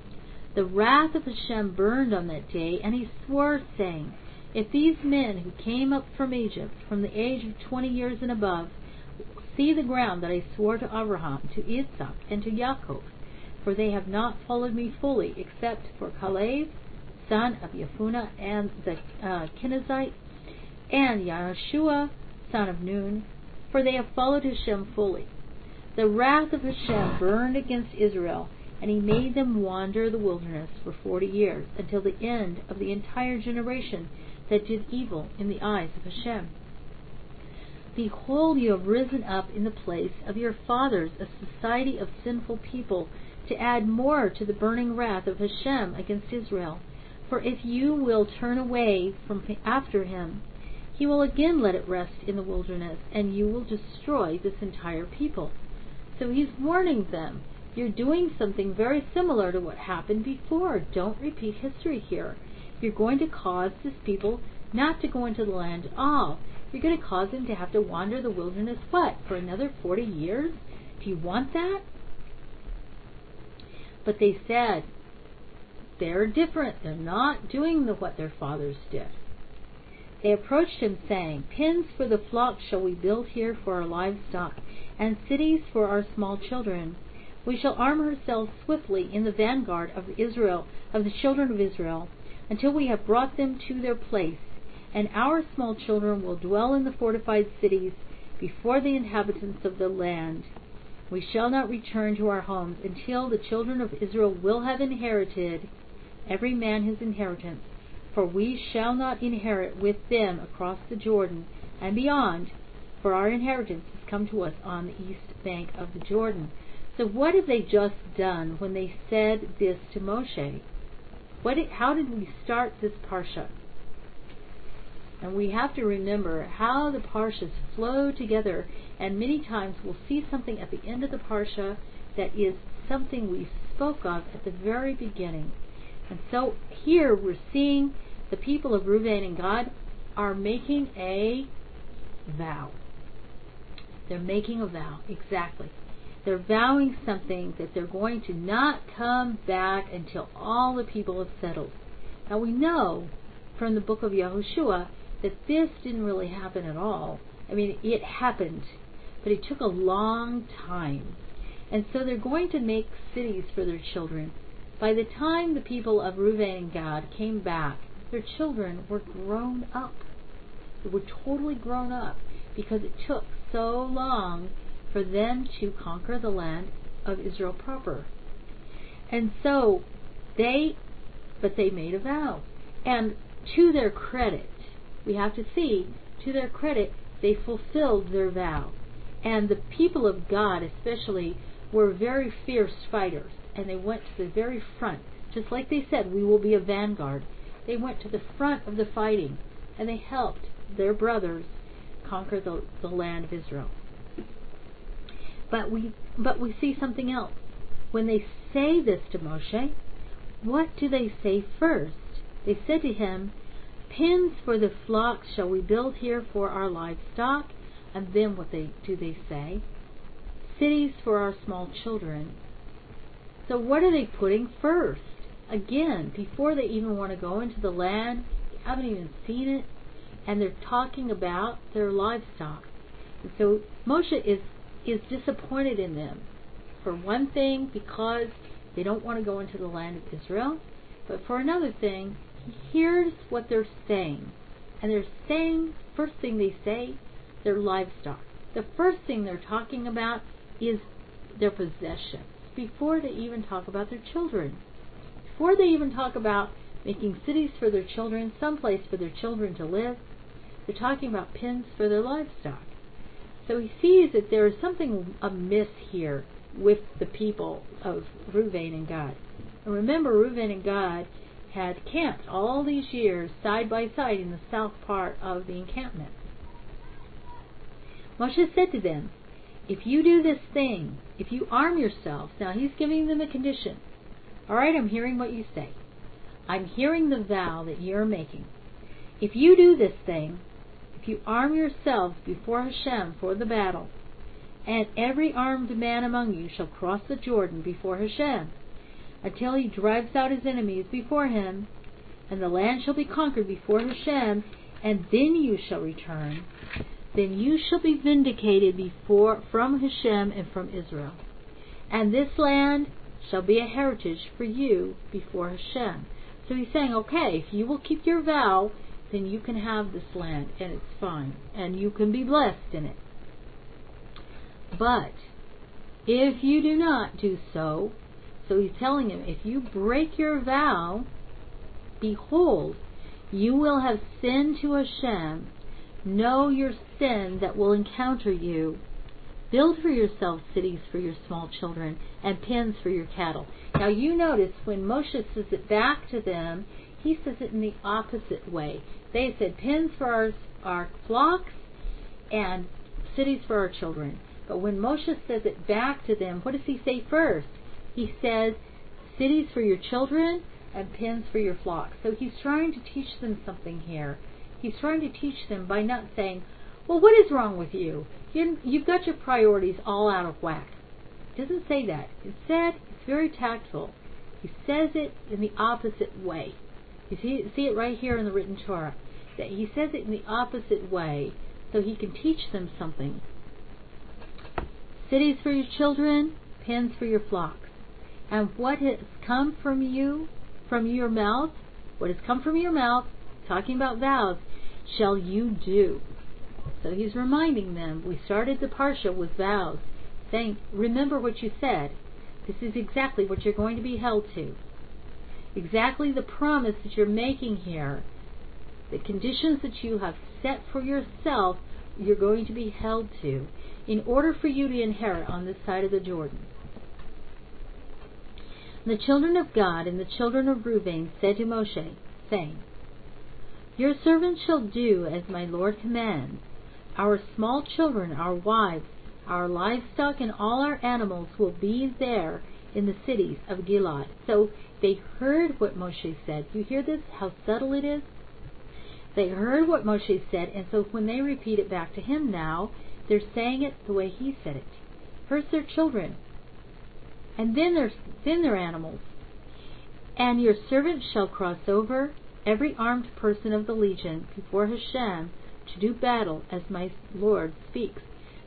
The wrath of Hashem burned on that day, and he swore, saying, If these men who came up from Egypt, from the age of twenty years and above, see the ground that I swore to Abraham, to Isaac, and to Jacob, for they have not followed me fully, except for Caleb, son of Yefuneh, and the uh, Kenizzite, and Yeshua, son of Nun, for they have followed Hashem fully. The wrath of Hashem burned against Israel, and he made them wander the wilderness for forty years, until the end of the entire generation that did evil in the eyes of Hashem. Behold, you have risen up in the place of your fathers a society of sinful people, to add more to the burning wrath of Hashem against Israel. For if you will turn away from after him, he will again let it rest in the wilderness, and you will destroy this entire people. So he's warning them you're doing something very similar to what happened before. Don't repeat history here. You're going to cause this people not to go into the land at all. You're going to cause them to have to wander the wilderness, what, for another 40 years? Do you want that? But they said, they're different. They're not doing the, what their fathers did. They approached him, saying, Pens for the flock shall we build here for our livestock, and cities for our small children. We shall arm ourselves swiftly in the vanguard of Israel, of the children of Israel. until we have brought them to their place, and our small children will dwell in the fortified cities before the inhabitants of the land. We shall not return to our homes until the children of Israel will have inherited every man his inheritance, for we shall not inherit with them across the Jordan and beyond, for our inheritance has come to us on the east bank of the Jordan. So what have they just done when they said this to Moshe? What, how did we start this parsha? And we have to remember how the parshas flow together, and many times we'll see something at the end of the parsha that is something we spoke of at the very beginning. And so here we're seeing the people of Reuven and Gad are making a vow. They're making a vow, exactly. They're vowing something that they're going to not come back until all the people have settled. Now we know from the book of Yahushua that this didn't really happen at all. I mean, it happened, but it took a long time. And so they're going to make cities for their children. By the time the people of Reuven and Gad came back, their children were grown up. They were totally grown up because it took so long for them to conquer the land of Israel proper. And so they, but they made a vow. And to their credit, we have to see, to their credit, they fulfilled their vow. And the people of Gad, especially, were very fierce fighters, and they went to the very front. Just like they said, we will be a vanguard. They went to the front of the fighting, and they helped their brothers conquer the, the land of Israel. But we, but we see something else. When they say this to Moshe, what do they say first? They said to him, Pens for the flocks shall we build here for our livestock. And then what they do they say? Cities for our small children. So what are they putting first? Again, before they even want to go into the land, haven't even seen it, and they're talking about their livestock. And so Moshe is is disappointed in them. For one thing, because they don't want to go into the land of Israel, but for another thing, here's what they're saying. And they're saying, first thing they say, their livestock. The first thing they're talking about is their possessions before they even talk about their children. Before they even talk about making cities for their children, some place for their children to live, they're talking about pens for their livestock. So he sees that there is something amiss here with the people of Reuven and Gad. And remember, Reuven and Gad had camped all these years side by side in the south part of the encampment. Moshe said to them, If you do this thing, if you arm yourselves, now he's giving them a condition. All right, I'm hearing what you say. I'm hearing the vow that you're making. If you do this thing, you arm yourselves before Hashem for the battle, and every armed man among you shall cross the Jordan before Hashem, until he drives out his enemies before him, and the land shall be conquered before Hashem, and then you shall return. Then you shall be vindicated before from Hashem and from Israel. And this land shall be a heritage for you before Hashem. So he's saying, okay, if you will keep your vow, then you can have this land, and it's fine, and you can be blessed in it. But if you do not do so, so he's telling him, if you break your vow, behold, you will have sinned to Hashem. Know your sin that will encounter you. Build for yourselves cities for your small children and pens for your cattle. Now you notice when Moshe says it back to them, he says it in the opposite way. They said pens for our, our flocks and cities for our children. But when Moshe says it back to them, what does he say first? He says, cities for your children and pens for your flocks. So he's trying to teach them something here. He's trying to teach them by not saying, well, what is wrong with you? You've got your priorities all out of whack. He doesn't say that. Instead, it's very tactful. He says it in the opposite way. You see, see it right here in the written Torah. That he says it in the opposite way so he can teach them something. Cities for your children, pens for your flocks. And what has come from you, from your mouth, what has come from your mouth, talking about vows, shall you do. So he's reminding them, we started the Parsha with vows, saying, remember what you said. This is exactly what you're going to be held to. Exactly the promise that you're making here. The conditions that you have set for yourself, you're going to be held to in order for you to inherit on this side of the Jordan. The children of Gad and the children of Reuben said to Moshe, saying, Your servants shall do as my Lord commands. Our small children, our wives, our livestock, and all our animals will be there in the cities of Gilad. So they heard what Moshe said. You hear this? How subtle it is? They heard what Moshe said, and so when they repeat it back to him now, they're saying it the way he said it. First their children, and then their, then their animals. And your servant shall cross over every armed person of the legion before Hashem to do battle as my Lord speaks.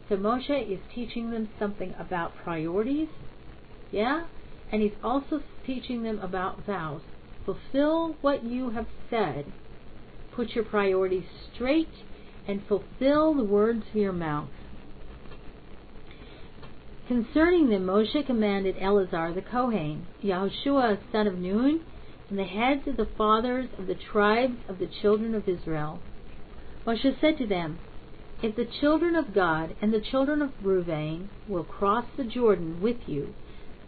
So Moshe is teaching them something about priorities, yeah? And he's also teaching them about vows. Fulfill what you have said. Put your priorities straight and fulfill the words of your mouth. Concerning them, Moshe commanded Eleazar the Kohen, Yahushua son of Nun, and the heads of the fathers of the tribes of the children of Israel. Moshe said to them, if the children of Gad and the children of Reuben will cross the Jordan with you,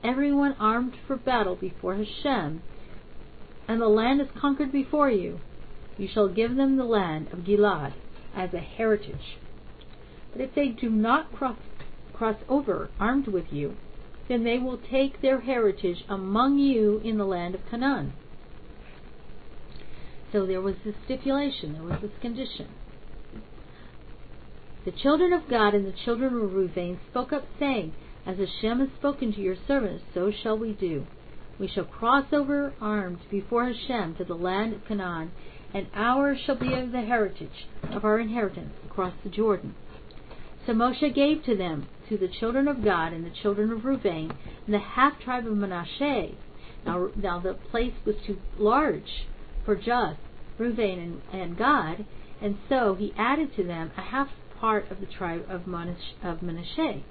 everyone armed for battle before Hashem, and the land is conquered before you, you shall give them the land of Gilad as a heritage. But if they do not cross, cross over armed with you, then they will take their heritage among you in the land of Canaan. So there was this stipulation, there was this condition. The children of Gad and the children of Reuben spoke up, saying, As Hashem has spoken to your servants, so shall we do. We shall cross over armed before Hashem to the land of Canaan, and ours shall be the heritage of our inheritance across the Jordan. So Moshe gave to them, to the children of Gad and the children of Reuben, and the half tribe of Manasseh. Now, now the place was too large for just Reuben and, and Gad, and so he added to them a half part of the tribe of Manasseh.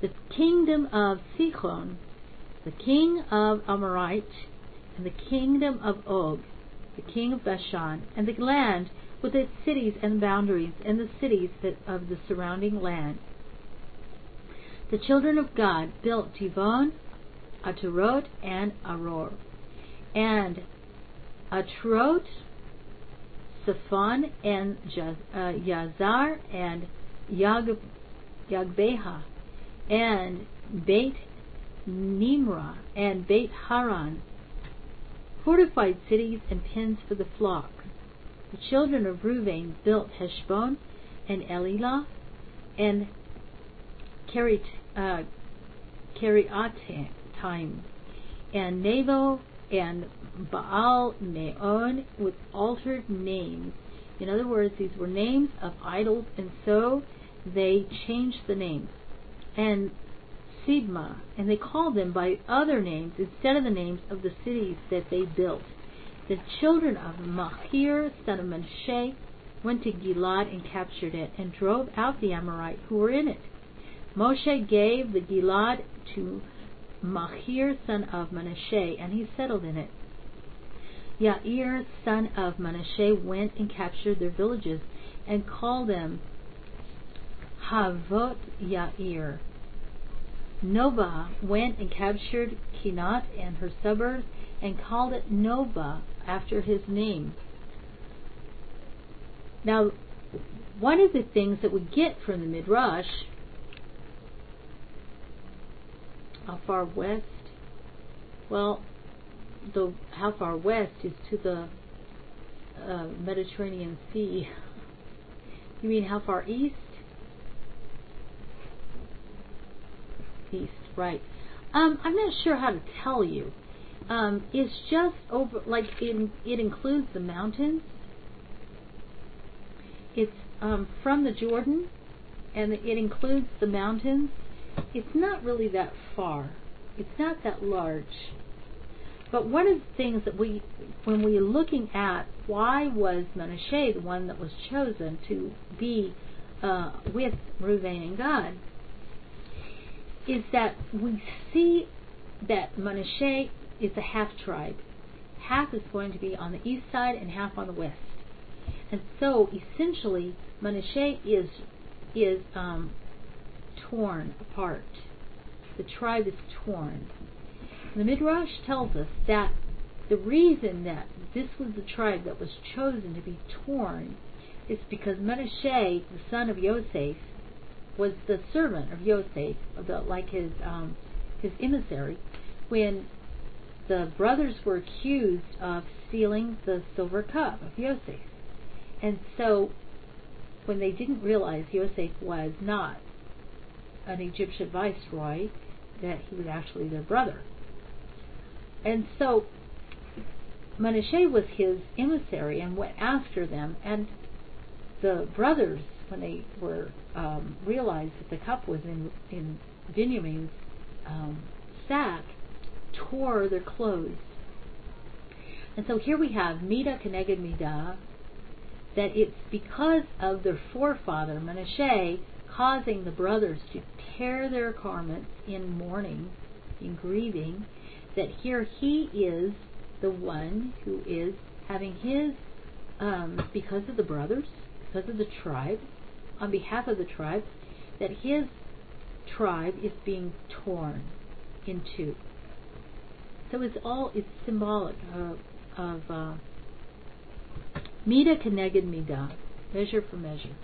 The kingdom of Sichon, the king of Amorite, and the kingdom of Og, the king of Bashan, and the land with its cities and boundaries, and the cities of the surrounding land. The children of Gad built Tivon, Atarot, and Aror. And Atarot Safon and uh, Yazar and Yag, Yagbeha and Beit Nimrah and Beit Haran, fortified cities and pens for the flock. The children of Reuben built Heshbon and Elilah and Kerit, uh, and Nebo and Baal Meon with altered names. In other words, these were names of idols, and so they changed the names. And Sibma, and they called them by other names instead of the names of the cities that they built. The children of Machir, son of Manasseh, went to Gilad and captured it, and drove out the Amorite who were in it. Moshe gave the Gilad to Machir, son of Manasseh, and he settled in it. Yair, son of Manasseh, went and captured their villages and called them Havot Yair. Nobah went and captured Kenath and her suburbs and called it Nobah after his name. Now, one of the things that we get from the Midrash, how far west? Well, the how far west is to the uh, Mediterranean Sea. <laughs> You mean how far east? East, right. Um, I'm not sure how to tell you. Um, it's just over, like it, it includes the mountains. It's um, from the Jordan, and it includes the mountains. It's not really that far. It's not that large. but one of the things that we, when we're looking at why was Manasseh the one that was chosen to be uh, with Reuven and Gad, is that we see that Manasseh is a half tribe. Half is going to be on the east side and half on the west. And so essentially Manasseh is is um, torn apart. The tribe is torn. The Midrash tells us that the reason that this was the tribe that was chosen to be torn is because Manasseh, the son of Yosef, was the servant of Yosef, the, like his um, his emissary, when the brothers were accused of stealing the silver cup of Yosef. And so, when they didn't realize Yosef was not an Egyptian viceroy, that he was actually their brother. And so, Manasseh was his emissary and went after them, and the brothers, when they were um, realized that the cup was in in Benjamin's um, sack, tore their clothes. And so here we have Mida Keneged Mida, that it's because of their forefather Manasseh causing the brothers to tear their garments in mourning, in grieving, that here he is the one who is having his, um, because of the brothers, because of the tribe, on behalf of the tribe, that his tribe is being torn in two. So it's all it's symbolic of, of uh, mida keneged mida, measure for measure.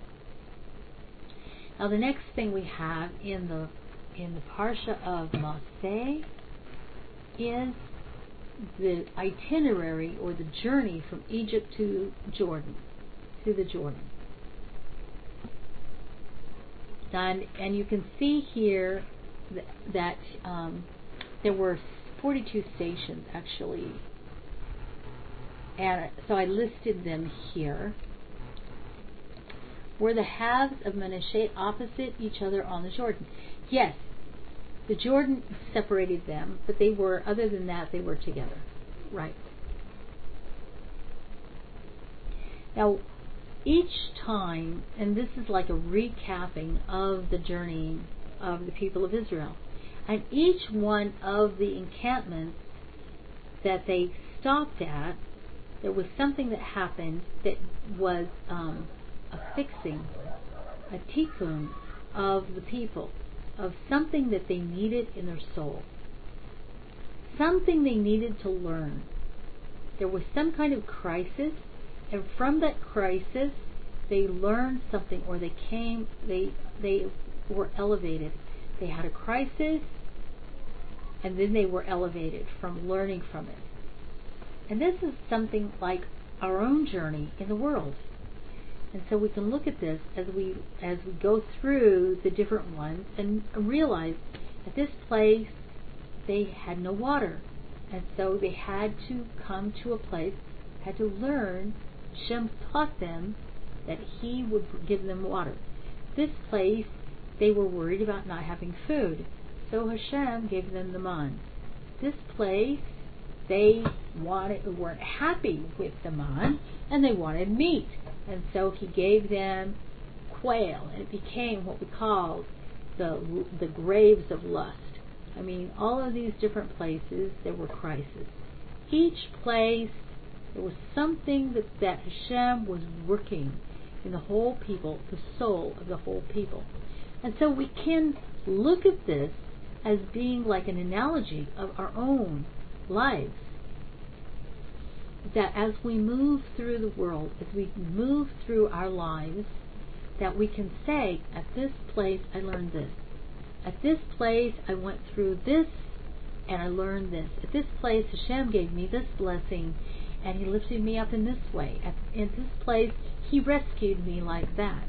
Now the next thing we have in the in the parsha of Masei is the itinerary or the journey from Egypt to Jordan, to the Jordan. And, and you can see here that, that um, there were 42 stations actually. And so I listed them here. Were the halves of Manasseh opposite each other on the Jordan? Yes, the Jordan separated them, but they were, other than that, they were together. Right. Now, each time, and this is like a recapping of the journey of the people of Israel, and each one of the encampments that they stopped at, there was something that happened that was um, a fixing, a tikkun of the people of something that they needed in their soul, something they needed to learn. There was some kind of crisis, and from that crisis, they learned something, or they came, they they were elevated. They had a crisis, and then they were elevated from learning from it. And this is something like our own journey in the world. And so we can look at this as we as we go through the different ones and realize at this place they had no water. And so they had to come to a place, had to learn. Shem taught them that he would give them water. This place they were worried about not having food. So Hashem gave them the man. This place they wanted weren't happy with the man and they wanted meat. And so he gave them quail, and it became what we call the the graves of lust. I mean, all of these different places there were crises. Each place there was something that, that Hashem was working in the whole people, the soul of the whole people. And so we can look at this as being like an analogy of our own lives that as we move through the world, as we move through our lives, that we can say, at this place I learned this. At this place I went through this and I learned this. At this place Hashem gave me this blessing and He lifted me up in this way. At, in this place He rescued me like that.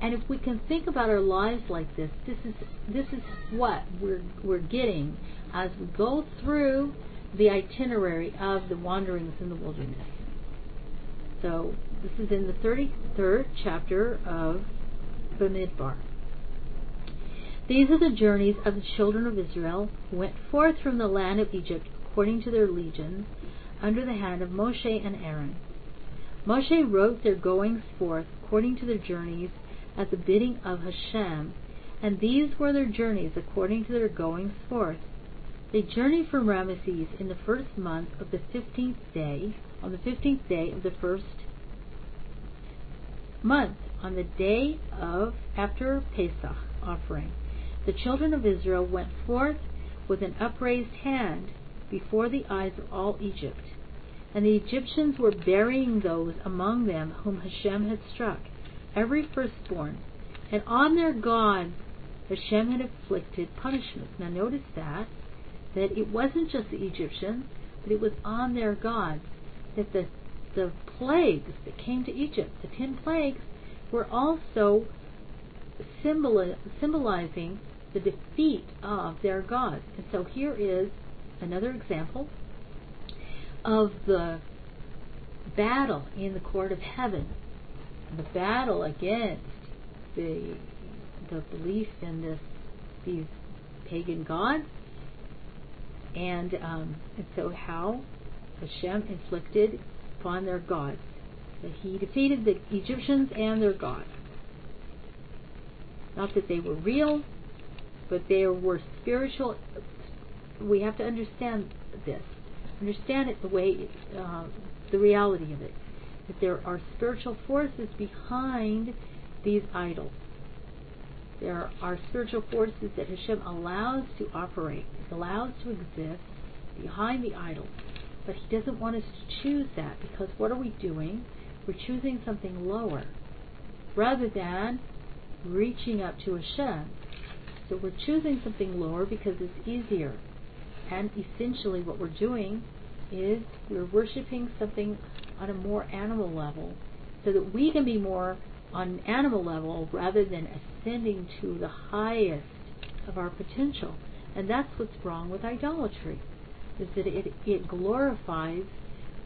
And if we can think about our lives like this, this is this is what we're we're getting as we go through the itinerary of the wanderings in the wilderness. So this is in the 33rd chapter of Bamidbar. These are the journeys of the children of Israel who went forth from the land of Egypt according to their legions, under the hand of Moshe and Aaron. Moshe wrote their goings forth according to their journeys at the bidding of Hashem, and these were their journeys according to their goings forth. They journeyed from Ramesses in the first month of the fifteenth day, on the fifteenth day of the first month, on the day of after Pesach offering. The children of Israel went forth with an upraised hand before the eyes of all Egypt. And the Egyptians were burying those among them whom Hashem had struck, every firstborn. And on their gods Hashem had inflicted punishments. Now notice that, that it wasn't just the Egyptians, but it was on their gods. That the, the plagues that came to Egypt, the ten plagues, were also symbolizing the defeat of their gods. And so here is another example of the battle in the court of heaven, the battle against the the belief in this these pagan gods, and um, and so how Hashem inflicted upon their gods that He defeated the Egyptians and their gods. Not that they were real, but there were spiritual. We have to understand this, understand it the way, uh, the reality of it, that there are spiritual forces behind these idols. There are spiritual forces that Hashem allows to operate, allows to exist behind the idols. But He doesn't want us to choose that because what are we doing? We're choosing something lower rather than reaching up to Hashem so we're choosing something lower because it's easier. And essentially, what we're doing is we're worshiping something on a more animal level so that we can be more on an animal level rather than ascending to the highest of our potential. And that's what's wrong with idolatry, is that it, it glorifies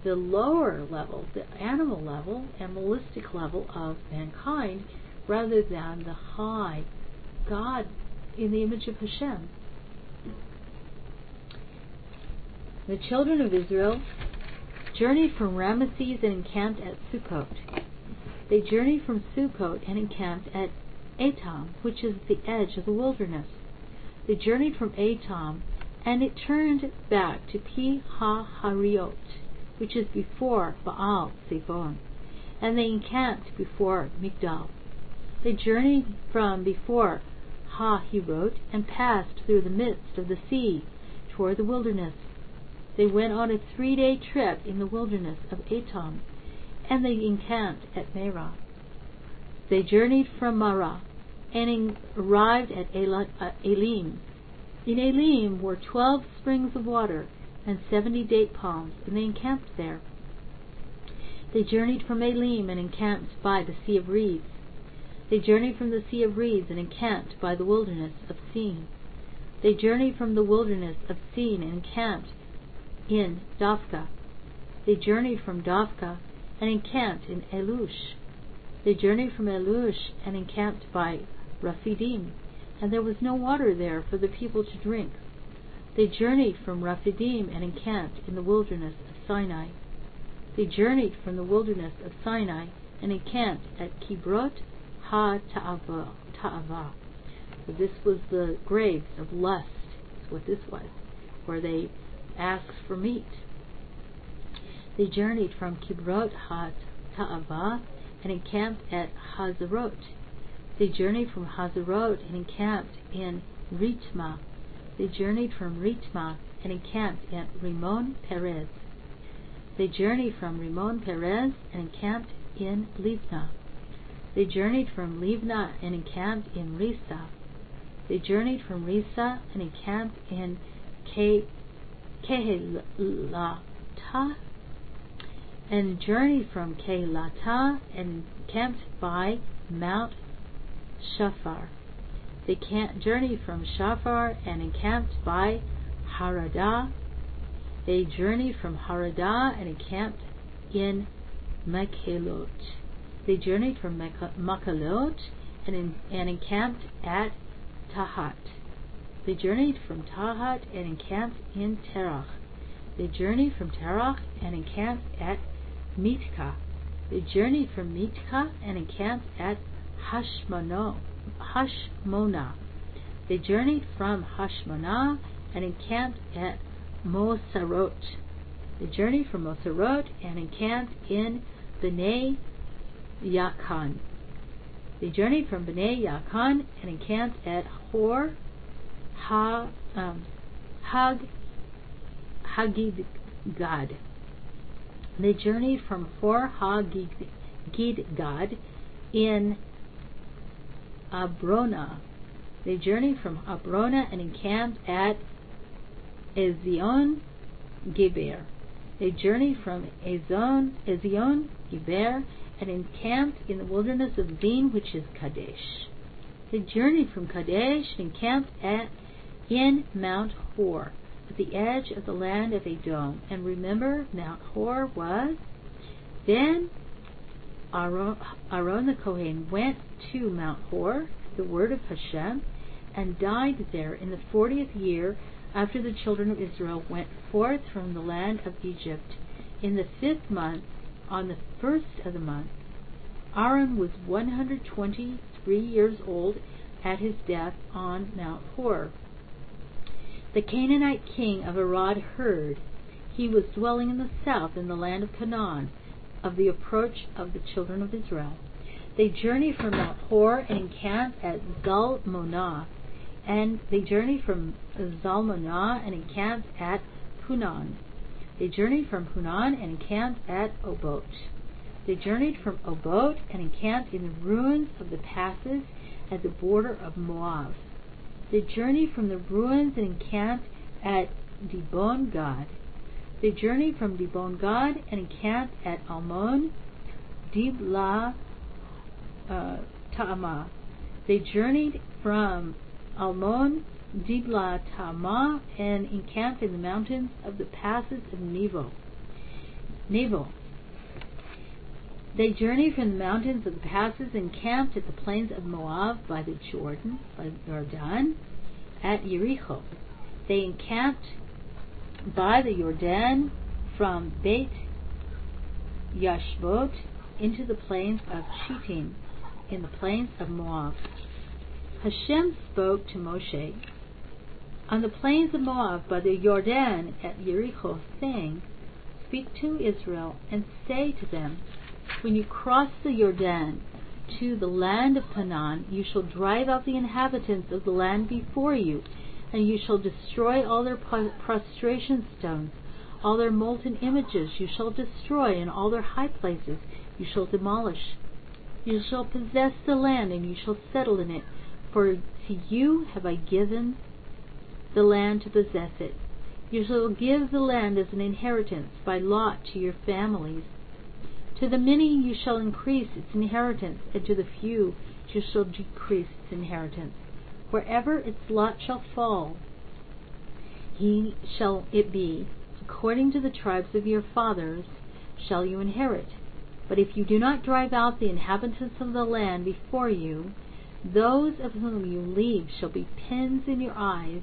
the lower level, the animal level, animalistic level of mankind rather than the high God in the image of Hashem. The children of Israel journeyed from Ramesses and encamped at Sukkot. They journeyed from Sukkot and encamped at Etam, which is the edge of the wilderness. They journeyed from Etam, and it turned back to Pi Ha Hariot, which is before Baal Zephon, and they encamped before Migdal. They journeyed from before Ha, wrote, and passed through the midst of the sea toward the wilderness. They went on a three day trip in the wilderness of Etam, and they encamped at Marah. They journeyed from Marah and arrived at uh, Elim. In Elim were twelve springs of water and seventy date palms, and they encamped there. They journeyed from Elim and encamped by the Sea of Reeds. They journeyed from the Sea of Reeds and encamped by the wilderness of Sin. They journeyed from the wilderness of Sin and encamped in Dophkah. They journeyed from Dophkah and encamped in Elush. They journeyed from Elush and encamped by Raphidim, and there was no water there for the people to drink. They journeyed from Raphidim and encamped in the wilderness of Sinai. They journeyed from the wilderness of Sinai and encamped at Kibrot Ha Ta'ava. So this was the graves of lust, is what this was, where they asked for meat. They journeyed from Kibrot Ha Ta'ava and encamped at Hazarot. They journeyed from Hazarot and encamped in Ritma. They journeyed from Ritma and encamped at Rimon Perez. They journeyed from Rimon Perez and encamped in Livna. They journeyed from Livna and encamped in Risa. They journeyed from Risa and encamped in Kehelata and journeyed from Kehelata and encamped by Mount Shafar. They journeyed from Shafar and encamped by Harada. They journeyed from Harada and encamped in Makhelot. They journeyed from Makhelot and, and encamped at Tahat. They journeyed from Tahat and encamped in Terach. They journeyed from Terach and encamped at Mitka. They journeyed from Mitka and encamped at Hashmono, Hashmona. They journeyed from Hashmona and encamped at Mosarot. They journeyed from Mosarot and encamped in Bnei Yakan. They journeyed from Bnei Yakan and encamped at Hor ha, um, Hag, Hagidgad. They journeyed from Hor Hagidgad in Abrona. They journeyed from Abrona and encamped at Ezion Geber. They journeyed from Ezion, Ezion Geber and encamped in the wilderness of Zin, which is Kadesh. They journeyed from Kadesh and encamped at in Mount Hor, at the edge of the land of Edom. And remember, Mount Hor was. Then Aaron, Aaron the Kohen went to Mount Hor, the word of Hashem, and died there in the fortieth year after the children of Israel went forth from the land of Egypt. In the fifth month, on the first of the month, Aaron was 123 years old at his death on Mount Hor. The Canaanite king of Arad heard. He was dwelling in the south in the land of Canaan of the approach of the children of Israel. They journeyed from Mount Hor and encamped at Zalmonah. And they journeyed from Zalmonah and encamped at Punon. They journeyed from Punon and encamped at Obot. They journeyed from Obot and encamped in the ruins of the passes at the border of Moab. They journeyed from the ruins and encamped at Dibon Gad. They journeyed from Dibon Gad and encamped at Almon Dibla uh. They journeyed from Almon Dibla Ta'ama and encamped in the mountains of the passes of Nevo. Nevo. They journeyed from the mountains of the passes and camped at the plains of Moab by the Jordan, by Jordan, at Jericho. They encamped by the Jordan from Beit Yashbot into the plains of Chittim, in the plains of Moab. Hashem spoke to Moshe on the plains of Moab by the Jordan at Jericho, saying, Speak to Israel and say to them, when you cross the Jordan to the land of Canaan, you shall drive out the inhabitants of the land before you, and you shall destroy all their prostration stones, all their molten images you shall destroy, and all their high places you shall demolish. You shall possess the land, and you shall settle in it, for to you have I given the land to possess it. You shall give the land as an inheritance by lot to your families to the many you shall increase its inheritance, and to the few you shall decrease its inheritance. Wherever its lot shall fall, he shall it be, according to the tribes of your fathers shall you inherit. But if you do not drive out the inhabitants of the land before you, those of whom you leave shall be pins in your eyes,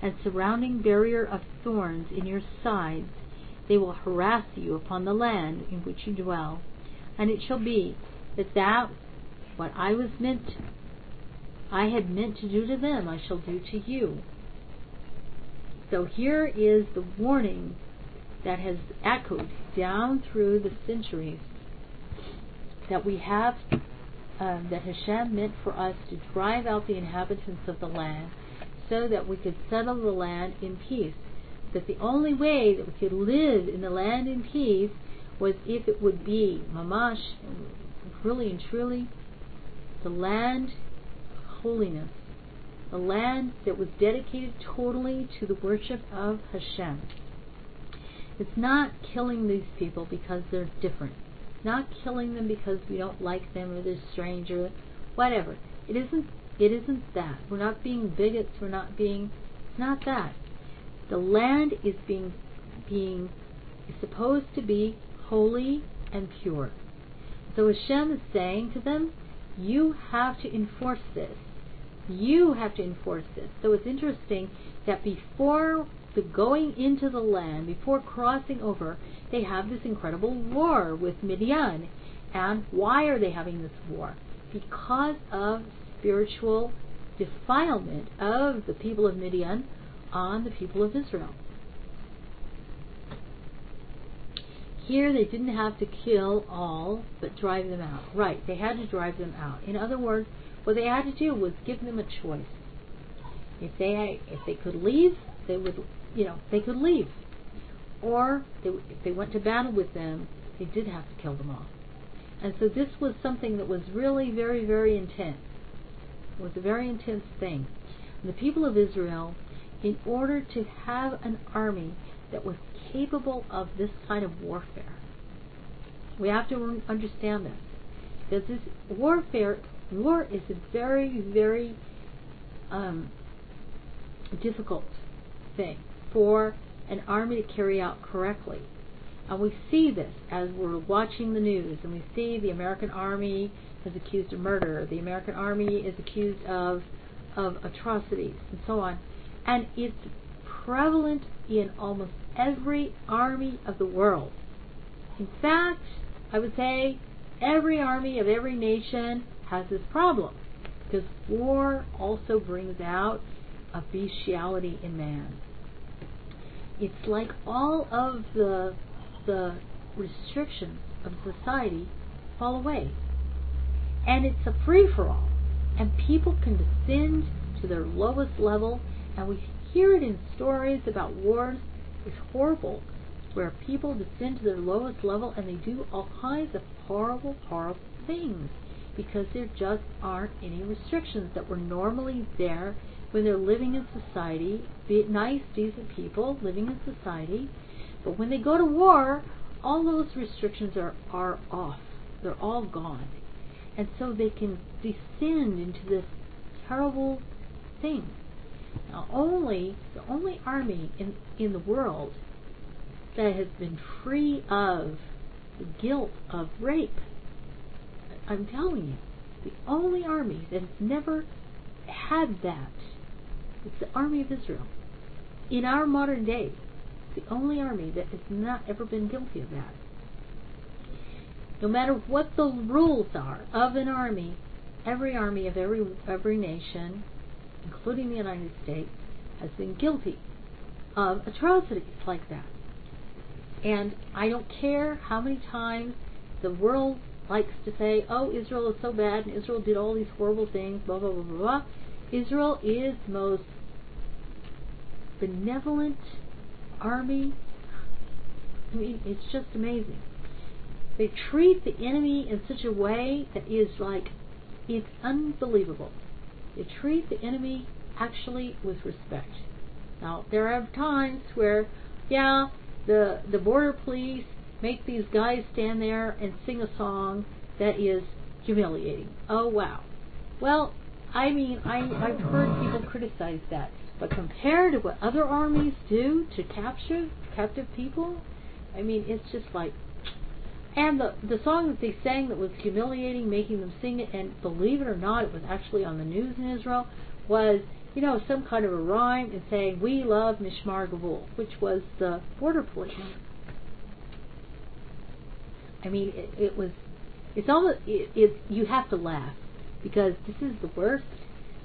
and surrounding barrier of thorns in your sides, they will harass you upon the land in which you dwell. And it shall be that that what I was meant to, I had meant to do to them, I shall do to you. So here is the warning that has echoed down through the centuries that we have, um, that Hashem meant for us to drive out the inhabitants of the land so that we could settle the land in peace that the only way that we could live in the land in peace was if it would be mamash, really and truly, the land of holiness, the land that was dedicated totally to the worship of Hashem. It's not killing these people because they're different. Not killing them because we don't like them or they're strange or whatever. It isn't it isn't that. We're not being bigots, we're not being it's not that. The land is being being is supposed to be holy and pure. So Hashem is saying to them, you have to enforce this. You have to enforce this. So it's interesting that before the going into the land, before crossing over, they have this incredible war with Midian. And why are they having this war? Because of spiritual defilement of the people of Midian on the people of Israel. Here they didn't have to kill all, but drive them out. Right, they had to drive them out. In other words, what they had to do was give them a choice. If they if they could leave, they would, you know, they could leave. Or they, if they went to battle with them, they did have to kill them all. And so this was something that was really very, very intense. It was a very intense thing. And the people of Israel, in order to have an army that was capable of this kind of warfare, we have to understand this. Because this warfare, war is a very, very um, difficult thing for an army to carry out correctly. And we see this as we're watching the news, and we see the American Army is accused of murder, the American Army is accused of of atrocities, and so on. And it's prevalent in almost every army of the world. In fact, I would say every army of every nation has this problem because war also brings out a bestiality in man. It's like all of the the restrictions of society fall away. And it's a free for all. And people can descend to their lowest level. And we hear it in stories about wars. It's horrible where people descend to their lowest level and they do all kinds of horrible, horrible things because there just aren't any restrictions that were normally there when they're living in society, be nice, decent people living in society, but when they go to war, all those restrictions are, are off. They're all gone. And so they can descend into this terrible thing. Now only the only army in, in the world that has been free of the guilt of rape. I'm telling you, the only army that has never had that. It's the army of Israel. In our modern day, the only army that has not ever been guilty of that. No matter what the rules are of an army, every army of every every nation, including the United States, has been guilty of atrocities like that. And I don't care how many times the world likes to say, oh, Israel is so bad and Israel did all these horrible things, blah, blah, blah, blah, blah. Israel is the most benevolent army. I mean, it's just amazing. They treat the enemy in such a way that is like, it's unbelievable. They treat the enemy actually with respect. Now, there are times where, yeah, the the border police make these guys stand there and sing a song that is humiliating. Oh wow. Well, I mean, I I've heard people criticize that. But compared to what other armies do to capture captive people, I mean, it's just like. And the the song that they sang that was humiliating, making them sing it, and believe it or not, it was actually on the news in Israel, was you know some kind of a rhyme and saying "We love Mishmar Gavul," which was the border police. I mean, it, it was. It's almost it, it. You have to laugh because this is the worst,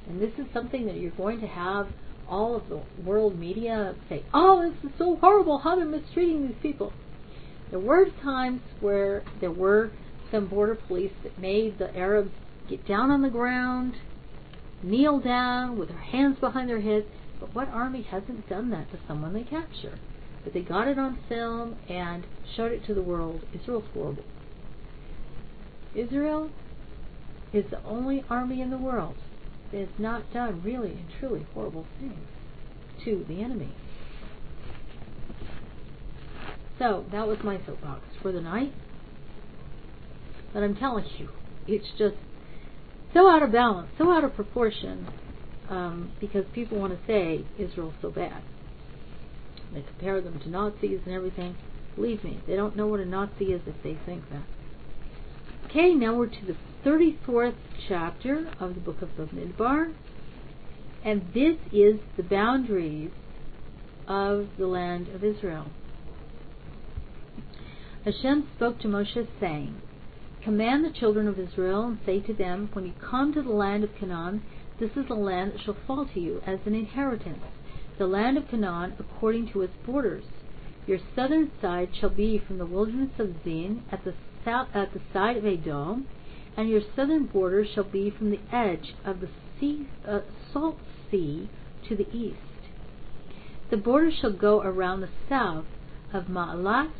and this is something that you're going to have all of the world media say, oh, this is so horrible, how they're mistreating these people. There were times where there were some border police that made the Arabs get down on the ground, kneel down with their hands behind their heads. But what army hasn't done that to someone they capture? But they got it on film and showed it to the world. Israel's horrible. Israel is the only army in the world that has not done really and truly horrible things to the enemy. So that was my soapbox for the night. But I'm telling you, it's just so out of balance, so out of proportion, um, because people want to say Israel's so bad. They compare them to Nazis and everything. Believe me, they don't know what a Nazi is if they think that. Okay, now we're to the 34th chapter of the book of Bamidbar. And this is the boundaries of the land of Israel. Hashem spoke to Moshe, saying, Command the children of Israel, and say to them, When you come to the land of Canaan, this is the land that shall fall to you as an inheritance, the land of Canaan according to its borders. Your southern side shall be from the wilderness of Zin at the south, at the side of Edom, and your southern border shall be from the edge of the sea, uh, salt sea to the east. The border shall go around the south of Maalat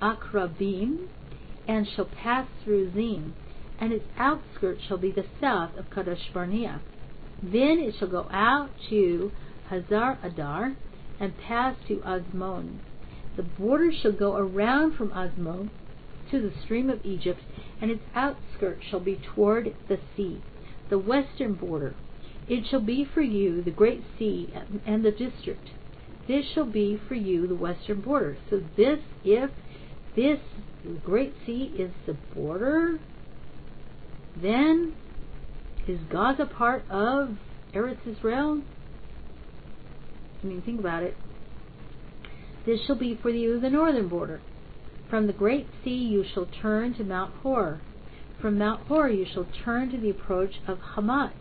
Akrabim, and shall pass through Zin, and its outskirts shall be the south of Kadesh Barnea. Then it shall go out to Hazar Adar, and pass to Azmon. The border shall go around from Azmon to the stream of Egypt, and its outskirts shall be toward the sea, the western border. It shall be for you the great sea and the district. This shall be for you the western border. So this, if this great sea is the border, then is Gaza part of Eretz Israel? I mean, think about it. This shall be for you the northern border. From the great sea you shall turn to Mount Hor. From Mount Hor you shall turn to the approach of Hamat,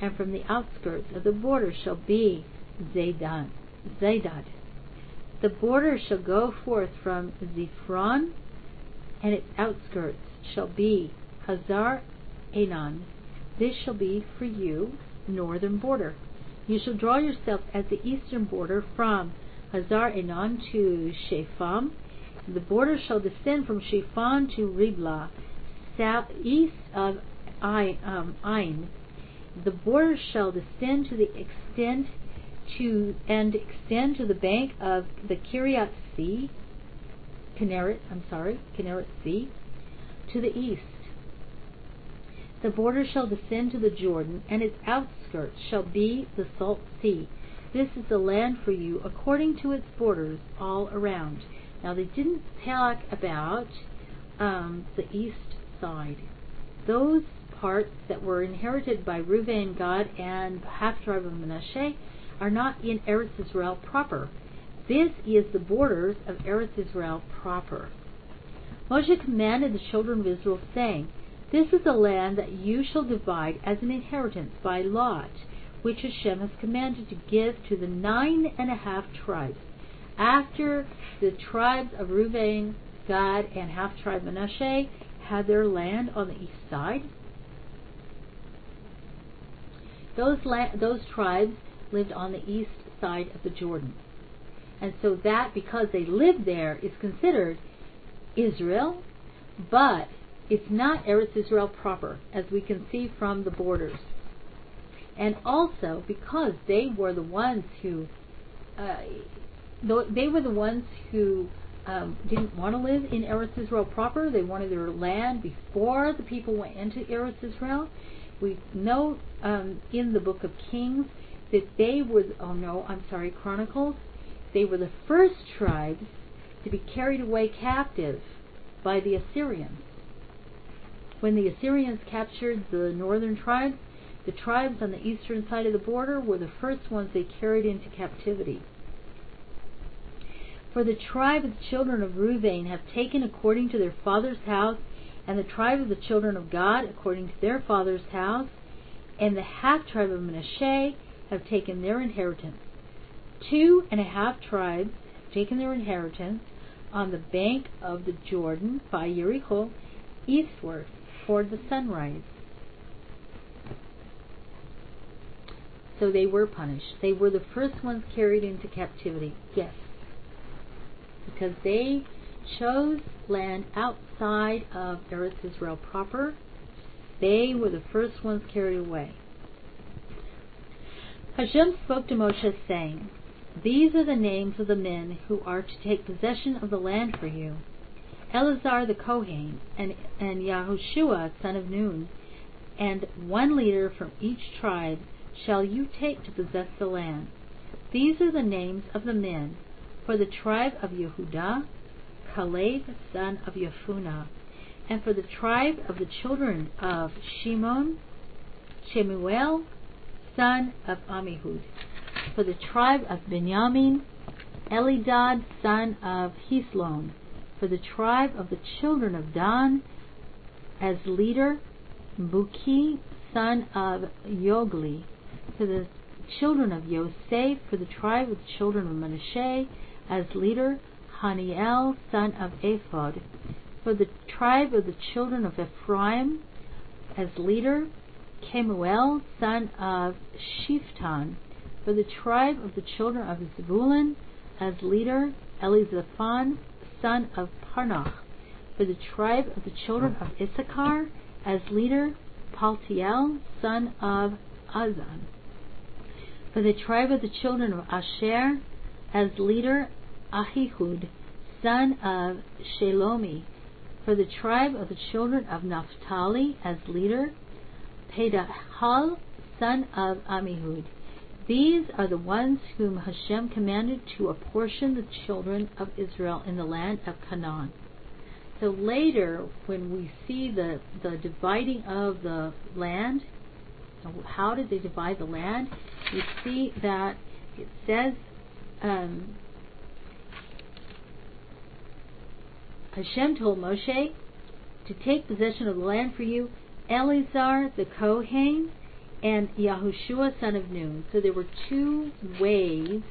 and from the outskirts of the border shall be Zedad. Zedad. The border shall go forth from Ziphron, and its outskirts shall be Hazar Enan. This shall be for you northern border. You shall draw yourself at the eastern border from Hazar Enan to Shepham. The border shall descend from Shepham to Riblah, south east of um, Ain. The border shall descend to the extent to and extend to the bank of the Kiryat Sea, Kinneret, I'm sorry, Kinneret Sea, to the east. The border shall descend to the Jordan, and its outskirts shall be the Salt Sea. This is the land for you according to its borders all around. Now they didn't talk about um, the east side. Those parts that were inherited by Reuben, Gad, and half tribe of Manasseh are not in Eretz Israel proper. This is the borders of Eretz Israel proper. Moshe commanded the children of Israel, saying, This is the land that you shall divide as an inheritance by lot, which Hashem has commanded to give to the nine and a half tribes. After the tribes of Reuben, Gad, and half tribe Manasseh had their land on the east side, those la- those tribes lived on the east side of the Jordan. And so that, because they lived there, is considered Israel, but it's not Eretz Israel proper, as we can see from the borders. And also because they were the ones who, uh, they were the ones who um, didn't want to live in Eretz Israel proper. They wanted their land before the people went into Eretz Israel. We know um, in the book of Kings that they were, oh no, I'm sorry, Chronicles, they were the first tribes to be carried away captive by the Assyrians. When the Assyrians captured the northern tribes, the tribes on the eastern side of the border were the first ones they carried into captivity. For the tribe of the children of Reuben have taken according to their father's house, and the tribe of the children of Gad according to their father's house, and the half tribe of Manasseh have taken their inheritance. Two and a half tribes have taken their inheritance on the bank of the Jordan by Jericho eastward toward the sunrise. So they were punished. They were the first ones carried into captivity. Yes. Because they chose land outside of Eretz Israel proper. They were the first ones carried away. Hashem spoke to Moshe, saying, These are the names of the men who are to take possession of the land for you. Eleazar the Kohen, and, and Yahushua son of Nun, and one leader from each tribe shall you take to possess the land. These are the names of the men. For the tribe of Yehudah, Caleb son of Yefunah, and for the tribe of the children of Shimon, Shemuel son of Amihud. For the tribe of Benjamin, Elidad, son of Heslon. For the tribe of the children of Dan, as leader, Buki, son of Yogli. For the children of Yosef, for the tribe of the children of Manasseh, as leader, Haniel, son of Ephod. For the tribe of the children of Ephraim, as leader, Kemuel, son of Shiftan. For the tribe of the children of Zebulun, as leader, Elizaphan, son of Parnach. For the tribe of the children of Issachar, as leader, Paltiel, son of Azan. For the tribe of the children of Asher, as leader, Ahihud, son of Shelomi. For the tribe of the children of Naphtali, as leader, Pedahal, son of Amihud. These are the ones whom Hashem commanded to apportion the children of Israel in the land of Canaan. So later, when we see the, the dividing of the land, how did they divide the land? We see that it says um, Hashem told Moshe to take possession of the land for you, Eleazar the Kohen and Yahushua son of Nun. So there were two ways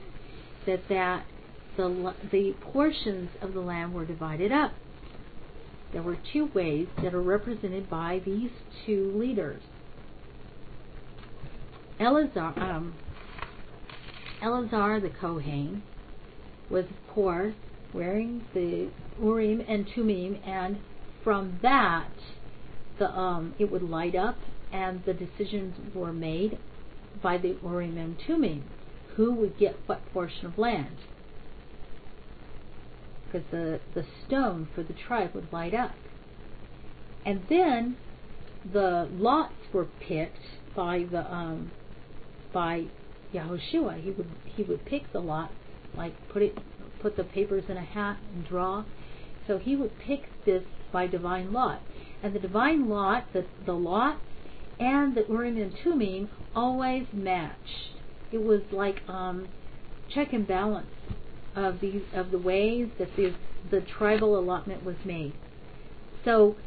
that that the the portions of the land were divided up. There were two ways that are represented by these two leaders. Eleazar, um, Eleazar the Kohen was, of course, wearing the Urim and Tumim, and from that, the um, it would light up, and the decisions were made by the Urim who would get what portion of land, because the the stone for the tribe would light up, and then the lots were picked by the um, by Yahushua. He would he would pick the lot, like put it put the papers in a hat and draw. So he would pick this by divine lot. And the divine lot, the, the lot and the Urim and Tumim always matched. It was like um, check and balance of these of the ways that the the tribal allotment was made. So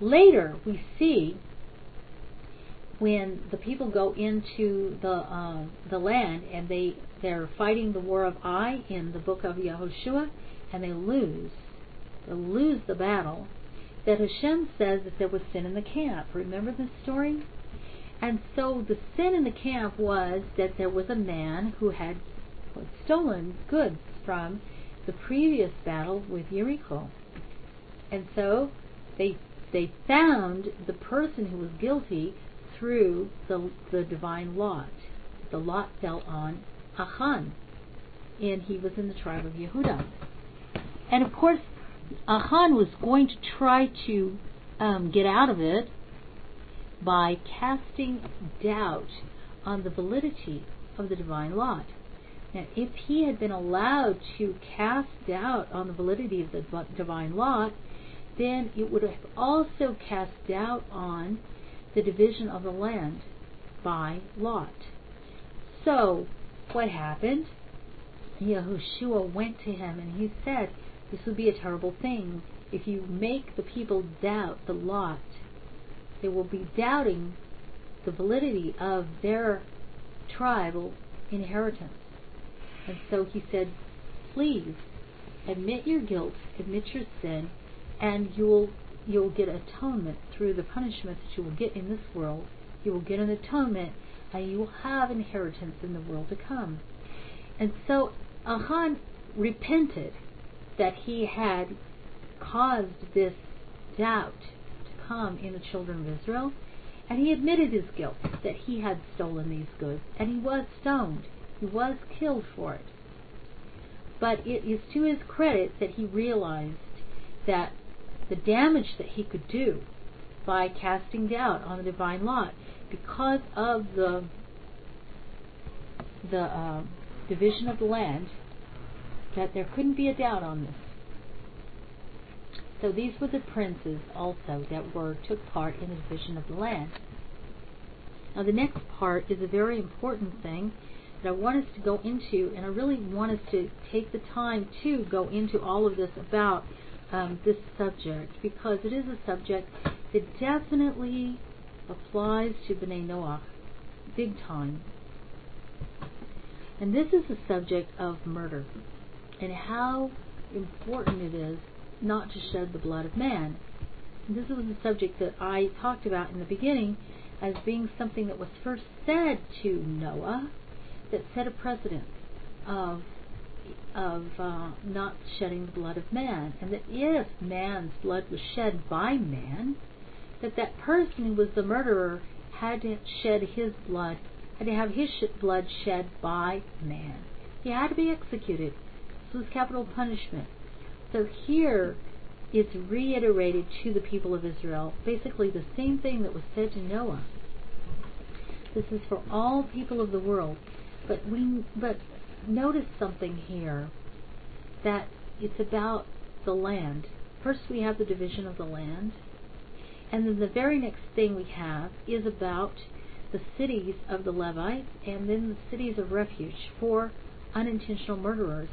later we see when the people go into the um, the land and they they're fighting the war of Ai in the book of Yehoshua and they lose they lose the battle that Hashem says that there was sin in the camp. Remember this story? And so the sin in the camp was that there was a man who had stolen goods from the previous battle with Jericho. And so they they found the person who was guilty through the, the divine lot. The lot fell on Achan, and he was in the tribe of Yehuda. And of course, Achan was going to try to um, get out of it by casting doubt on the validity of the divine lot. Now, if he had been allowed to cast doubt on the validity of the divine lot, then it would have also cast doubt on the division of the land by Lot. So, what happened? Yahushua went to him and he said, This would be a terrible thing if you make the people doubt the lot. They will be doubting the validity of their tribal inheritance. And so he said, Please admit your guilt, admit your sin, and you'll you'll get atonement through the punishment that you will get in this world. You will get an atonement and you will have inheritance in the world to come. And so Achan repented that he had caused this doubt to come in the children of Israel, and he admitted his guilt that he had stolen these goods, and he was stoned. He was killed for it. But it is to his credit that he realized that the damage that he could do by casting doubt on the divine lot because of the the uh, division of the land that there couldn't be a doubt on this. So these were the princes also that were took part in the division of the land. Now the next part is a very important thing that I want us to go into, and I really want us to take the time to go into all of this about um, this subject because it is a subject that definitely applies to B'nai Noach big time. And this is the subject of murder and how important it is not to shed the blood of man. This was a subject that I talked about in the beginning as being something that was first said to Noah that set a precedent of of uh, not shedding the blood of man, and that if man's blood was shed by man, that that person who was the murderer had to shed his blood, had to have his blood shed by man. He had to be executed. Was capital punishment. So here it's reiterated to the people of Israel, basically the same thing that was said to Noah. This is for all people of the world. But we but notice something here that it's about the land. First we have the division of the land, and then the very next thing we have is about the cities of the Levites and then the cities of refuge for unintentional murderers.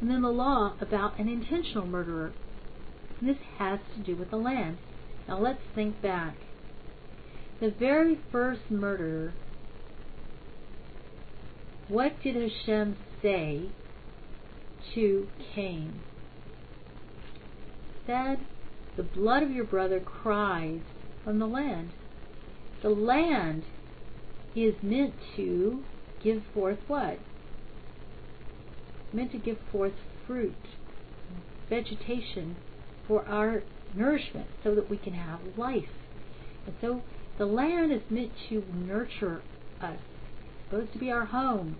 And then the law about an intentional murderer. This has to do with the land. Now let's think back. The very first murderer, what did Hashem say to Cain? Said, the blood of your brother cries from the land. The land is meant to give forth what? Meant to give forth fruit, vegetation for our nourishment so that we can have life. And so the land is meant to nurture us. It's supposed to be our home.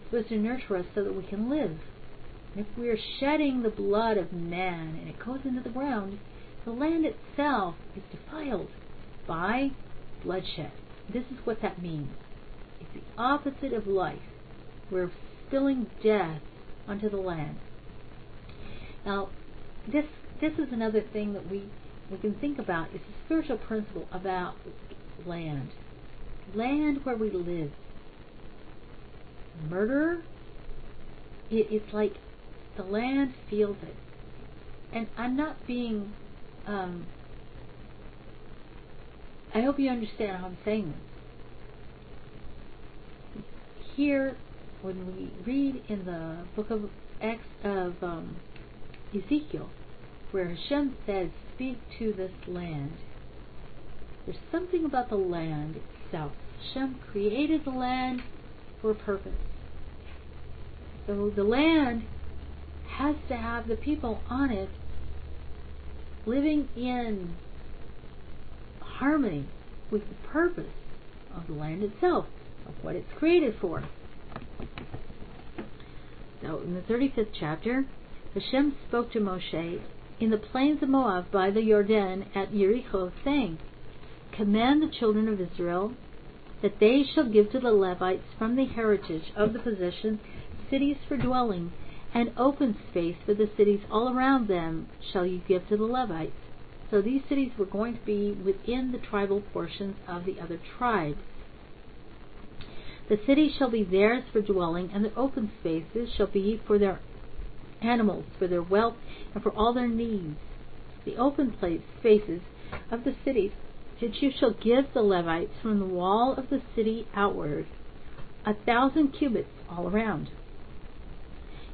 It's supposed to nurture us so that we can live. And if we are shedding the blood of man and it goes into the ground, the land itself is defiled by bloodshed. This is what that means. It's the opposite of life. We're spilling death onto the land. Now, this this is another thing that we we can think about. It's a spiritual principle about land, land where we live. Murder, it, it's like the land feels it, and I'm not being um, I hope you understand how I'm saying this. Here, when we read in the book of Ex, of um, Ezekiel, where Hashem says, "Speak to this land," there's something about the land itself. Hashem created the land for a purpose. So the land has to have the people on it living in harmony with the purpose of the land itself, of what it's created for. So, in the 35th chapter, Hashem spoke to Moshe in the plains of Moab by the Jordan at Jericho, saying, Command the children of Israel that they shall give to the Levites from the heritage of the possession cities for dwelling and open space for the cities all around them shall you give to the Levites. So these cities were going to be within the tribal portions of the other tribes. The cities shall be theirs for dwelling, and the open spaces shall be for their animals, for their wealth, and for all their needs. The open place, spaces of the cities which you shall give the Levites from the wall of the city outward, a thousand cubits all around.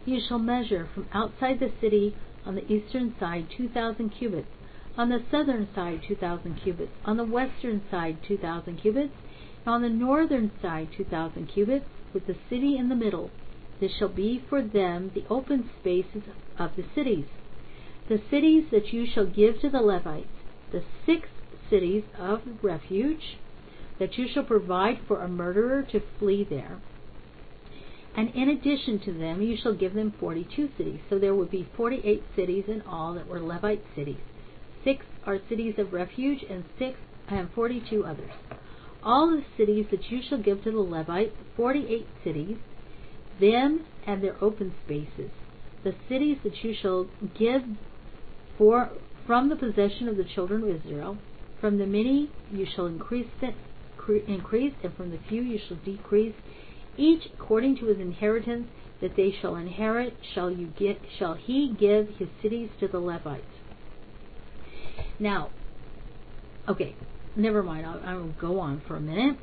You shall measure from outside the city on the eastern side two thousand cubits, on the southern side two thousand cubits, on the western side two thousand cubits, and on the northern side two thousand cubits, with the city in the middle. This shall be for them the open spaces of the cities. The cities that you shall give to the Levites, the six cities of refuge, that you shall provide for a murderer to flee there. And in addition to them, you shall give them 42 cities. So there would be 48 cities in all that were Levite cities. Six are cities of refuge, and six and 42 others. All the cities that you shall give to the Levites, 48 cities, them and their open spaces. The cities that you shall give for from the possession of the children of Israel, from the many you shall increase, increase, and from the few you shall decrease, each according to his inheritance that they shall inherit shall you get shall he give his cities to the Levites. Now, okay, never mind. I'll, I will go on for a minute.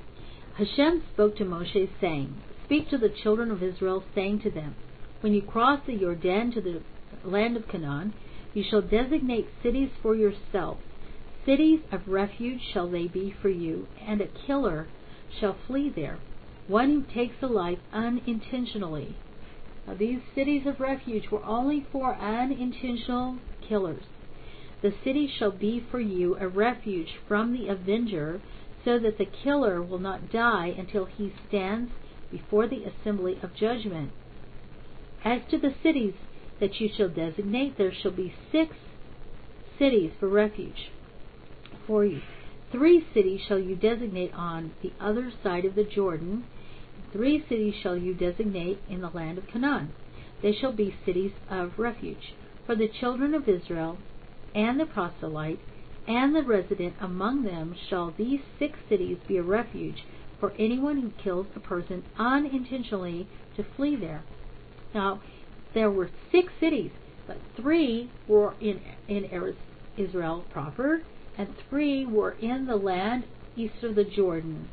Hashem spoke to Moshe, saying, Speak to the children of Israel, saying to them, When you cross the Jordan to the land of Canaan, you shall designate cities for yourselves. Cities of refuge shall they be for you, and a killer shall flee there, one who takes a life unintentionally. Now, these cities of refuge were only for unintentional killers. The city shall be for you a refuge from the avenger, so that the killer will not die until he stands before the assembly of judgment. As to the cities that you shall designate, there shall be six cities for refuge for you. Three cities shall you designate on the other side of the Jordan. Three cities shall you designate in the land of Canaan. They shall be cities of refuge. For the children of Israel and the proselyte and the resident among them shall these six cities be a refuge for anyone who kills a person unintentionally to flee there. Now, there were six cities, but three were in in Israel proper, and three were in the land east of the Jordan.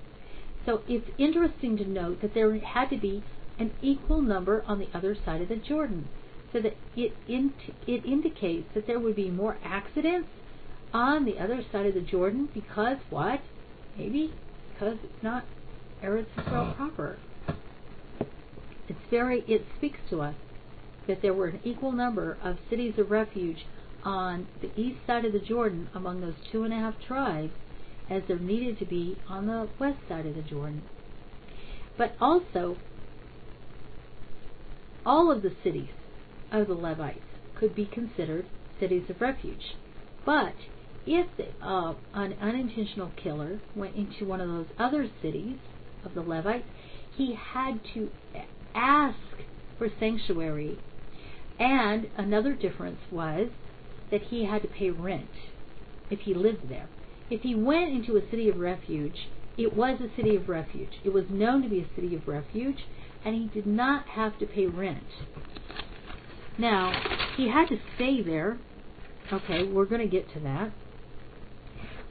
So it's interesting to note that there had to be an equal number on the other side of the Jordan, so that it it indicates that there would be more accidents on the other side of the Jordan because what? Maybe because it's not Eretz Israel uh-huh. proper. It's very. It speaks to us that there were an equal number of cities of refuge on the east side of the Jordan among those two and a half tribes as there needed to be on the west side of the Jordan. But also, all of the cities of the Levites could be considered cities of refuge. But if uh, an unintentional killer went into one of those other cities of the Levites, he had to ask for sanctuary. And another difference was that he had to pay rent if he lived there. If he went into a city of refuge, it was a city of refuge. It was known to be a city of refuge, and he did not have to pay rent. Now, he had to stay there. Okay, we're going to get to that.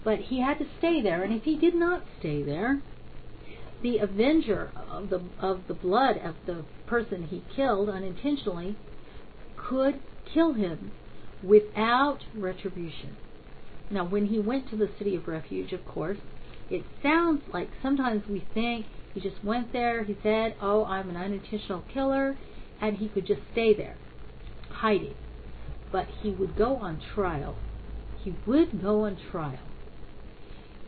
But he had to stay there, and if he did not stay there, the avenger of the of the blood of the person he killed unintentionally could kill him without retribution. Now, when he went to the city of refuge, of course, it sounds like sometimes we think he just went there, he said, Oh, I'm an unintentional killer, and he could just stay there, hiding. But he would go on trial. He would go on trial.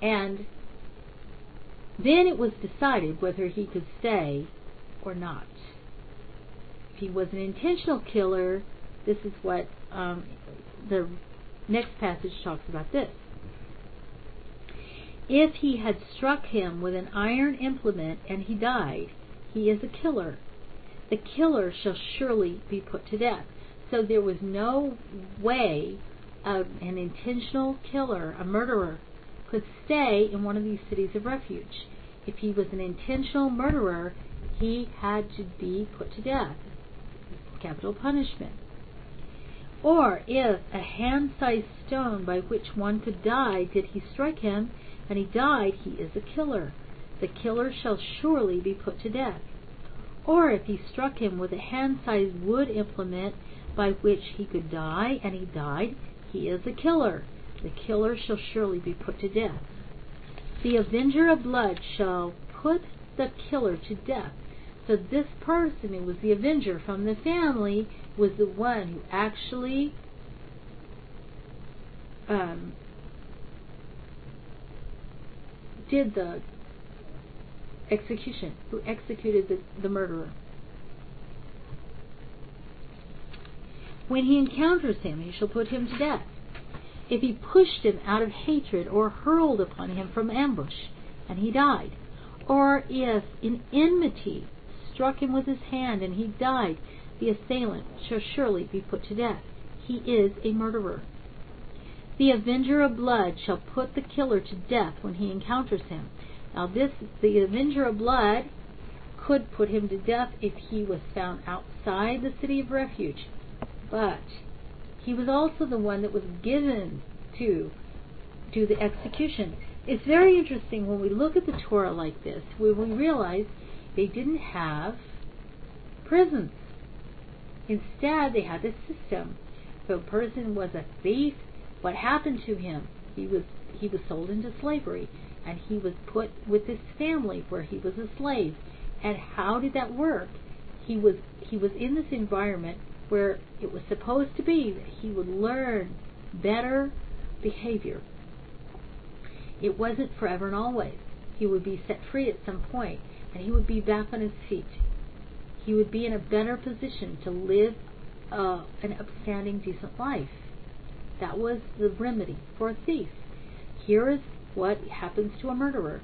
And then it was decided whether he could stay or not. If he was an intentional killer, this is what um, the next passage talks about this. If he had struck him with an iron implement and he died, he is a killer. The killer shall surely be put to death. So there was no way an intentional killer, a murderer, could stay in one of these cities of refuge. If he was an intentional murderer, he had to be put to death. Capital punishment. Or if a hand sized stone by which one could die did he strike him, and he died, he is a killer. The killer shall surely be put to death. Or if he struck him with a hand sized wood implement by which he could die, and he died, he is a killer. The killer shall surely be put to death. The avenger of blood shall put the killer to death. So this person who was the avenger from the family was the one who actually um, did the execution, who executed the, the murderer. When he encounters him, he shall put him to death. If he pushed him out of hatred or hurled upon him from ambush, and he died, or if in enmity struck him with his hand and he died, the assailant shall surely be put to death. He is a murderer. The avenger of blood shall put the killer to death when he encounters him. Now, this the avenger of blood could put him to death if he was found outside the city of refuge. But he was also the one that was given to do the execution. It's very interesting when we look at the Torah like this, where we realize they didn't have prisons. Instead, they had this system. If a person was a thief, what happened to him? He was he was sold into slavery, and he was put with his family where he was a slave. And how did that work? He was he was in this environment where it was supposed to be that he would learn better behavior. It wasn't forever and always. He would be set free at some point, and he would be back on his feet. He would be in a better position to live uh, an upstanding, decent life. That was the remedy for a thief. Here is what happens to a murderer.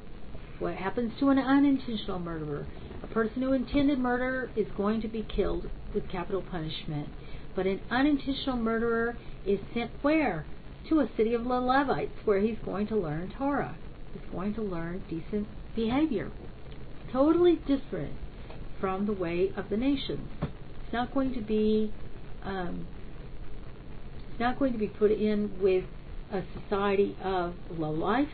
What happens to an unintentional murderer? Person who intended murder is going to be killed with capital punishment. But an unintentional murderer is sent where? To a city of the Levites where he's going to learn Torah. He's going to learn decent behavior. Totally different from the way of the nations. It's not going to be um, it's not going to be put in with a society of low life.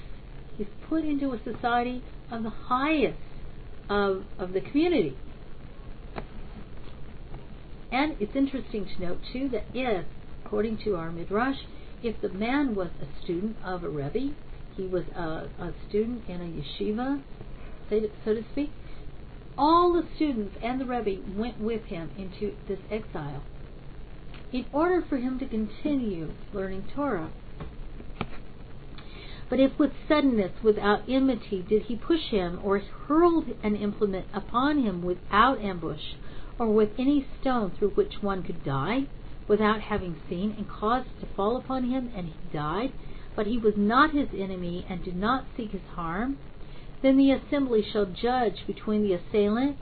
He's put into a society of the highest of, of the community. And it's interesting to note too that if, according to our midrash, if the man was a student of a rebbe, he was a, a student in a yeshiva, so to speak, all the students and the rebbe went with him into this exile in order for him to continue learning Torah. But if with suddenness, without enmity, did he push him, or hurled an implement upon him without ambush, or with any stone through which one could die, without having seen, and caused to fall upon him, and he died, but he was not his enemy, and did not seek his harm, then the assembly shall judge between the assailant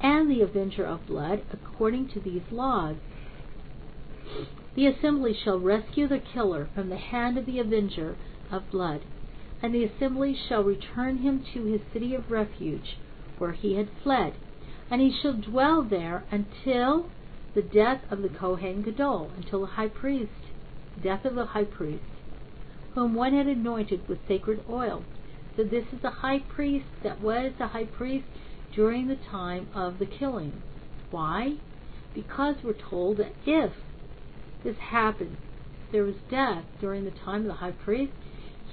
and the avenger of blood according to these laws. The assembly shall rescue the killer from the hand of the avenger of blood, and the assembly shall return him to his city of refuge, where he had fled, and he shall dwell there until the death of the Kohen Gadol, until the high priest, death of the high priest, whom one had anointed with sacred oil. So this is a high priest that was a high priest during the time of the killing. Why? Because we're told that if this happened, there was death during the time of the high priest,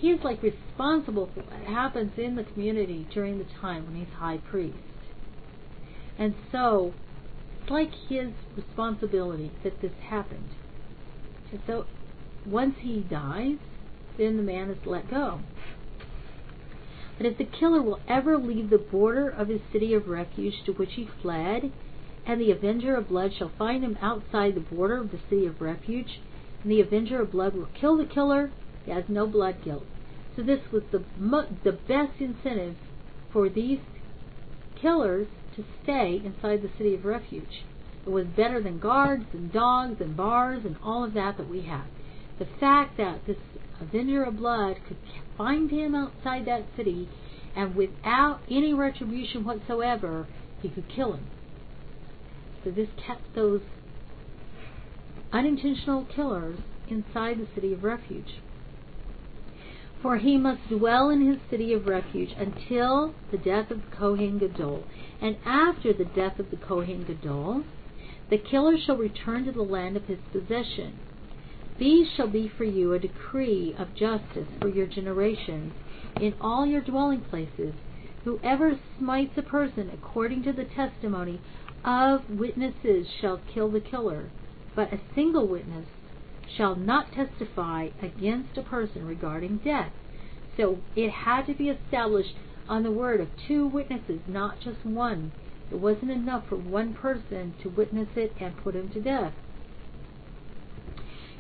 he is like responsible for what happens in the community during the time when he's high priest. And so it's like his responsibility that this happened. And so once he dies, then the man is let go. But if the killer will ever leave the border of his city of refuge to which he fled, and the avenger of blood shall find him outside the border of the city of refuge, and the avenger of blood will kill the killer, he has no blood guilt. So this was the the best incentive for these killers to stay inside the city of refuge. It was better than guards and dogs and bars and all of that that we have. The fact that this avenger of blood could find him outside that city and without any retribution whatsoever, he could kill him. So this kept those unintentional killers inside the city of refuge. For he must dwell in his city of refuge until the death of the Kohen Gadol. And after the death of the Kohen Gadol, the killer shall return to the land of his possession. These shall be for you a decree of justice for your generations in all your dwelling places. Whoever smites a person according to the testimony of witnesses shall kill the killer, but a single witness shall not testify against a person regarding death. So it had to be established on the word of two witnesses, not just one. It wasn't enough for one person to witness it and put him to death.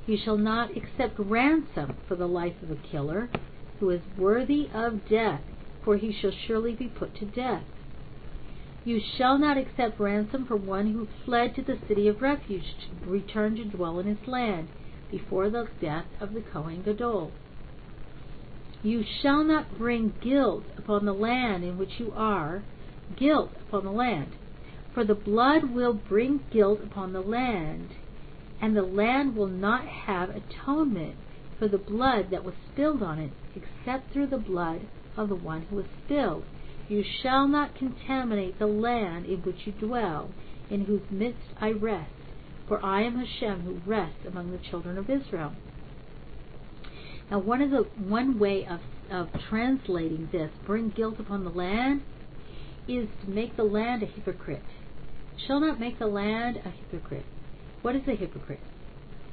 You shall not accept ransom for the life of a killer who is worthy of death, for he shall surely be put to death. You shall not accept ransom for one who fled to the city of refuge to return to dwell in his land before the death of the Kohen Gadol. You shall not bring guilt upon the land in which you are, guilt upon the land. For the blood will bring guilt upon the land, and the land will not have atonement for the blood that was spilled on it, except through the blood of the one who was spilled. You shall not contaminate the land in which you dwell, in whose midst I rest, for I am Hashem who rests among the children of Israel. Now, one of the one way of of translating this, bring guilt upon the land, is to make the land a hypocrite. Shall not make the land a hypocrite. What is a hypocrite?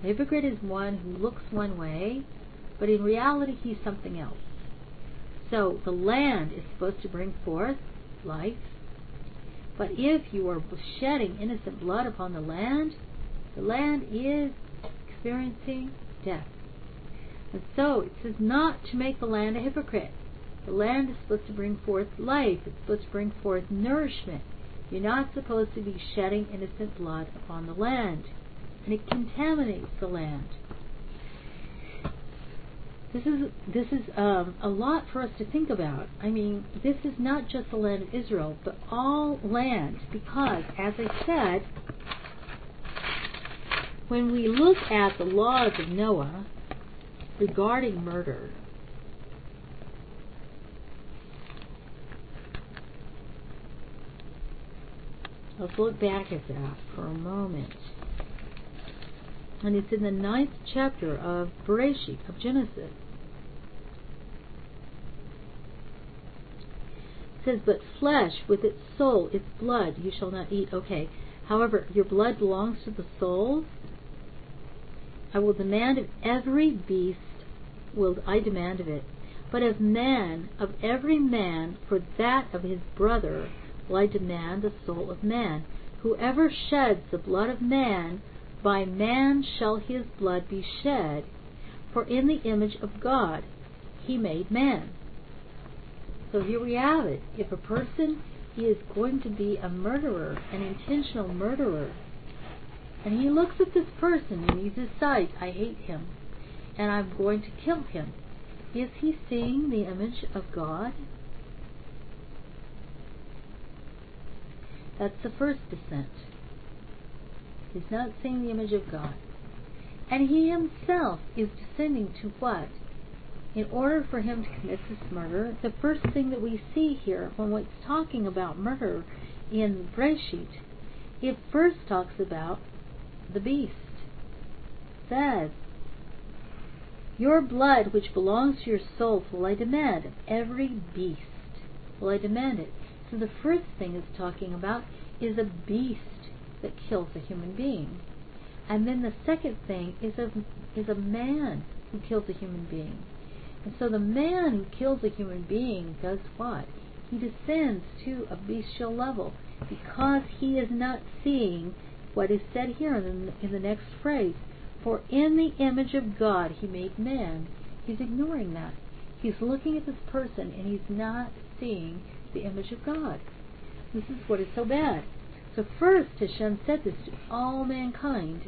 A hypocrite is one who looks one way, but in reality he's something else. So the land is supposed to bring forth life, but if you are shedding innocent blood upon the land, the land is experiencing death. And so it says not to make the land a hypocrite. The land is supposed to bring forth life, it's supposed to bring forth nourishment. You're not supposed to be shedding innocent blood upon the land. And it contaminates the land. This is this is um, a lot for us to think about. I mean, this is not just the land of Israel, but all land, because as I said, when we look at the laws of Noah, regarding murder. Let's look back at that for a moment. And it's in the ninth chapter of Bereshit, of Genesis. It says, But flesh with its soul, its blood, you shall not eat. Okay. However, your blood belongs to the soul. I will demand of every beast will I demand of it. But of man, of every man, for that of his brother, will I demand the soul of man. Whoever sheds the blood of man, by man shall his blood be shed. For in the image of God he made man. So here we have it. If a person is going to be a murderer, an intentional murderer, and he looks at this person and he decides, I hate him, and I'm going to kill him. Is he seeing the image of God? That's the first descent. He's not seeing the image of God. And he himself is descending to what? In order for him to commit this murder, the first thing that we see here when it's talking about murder in Breshit, it first talks about the beast. Says, your blood, which belongs to your soul, will I demand of every beast. Will I demand it? So the first thing it's talking about is a beast that kills a human being. And then the second thing is a is a man who kills a human being. And so the man who kills a human being does what? He descends to a bestial level because he is not seeing what is said here in the, in the next phrase. For in the image of God he made man. He's ignoring that. He's looking at this person and he's not seeing the image of God. This is what is so bad. So first Hashem said this to all mankind.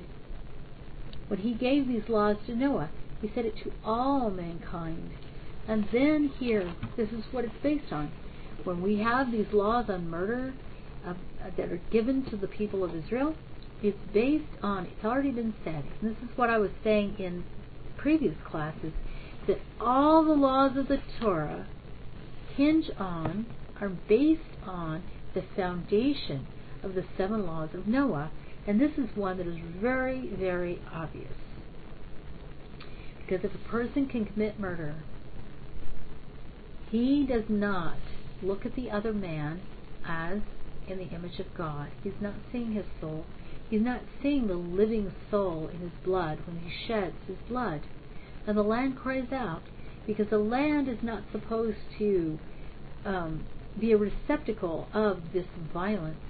When he gave these laws to Noah, he said it to all mankind. And then here, this is what it's based on. When we have these laws on murder uh, that are given to the people of Israel, it's based on, it's already been said, and this is what I was saying in previous classes, that all the laws of the Torah hinge on, are based on the foundation of the seven laws of Noah, and this is one that is very, very obvious. Because if a person can commit murder, he does not look at the other man as in the image of God. He's not seeing his soul. He's not seeing the living soul in his blood when he sheds his blood. And the land cries out because the land is not supposed to um, be a receptacle of this violence.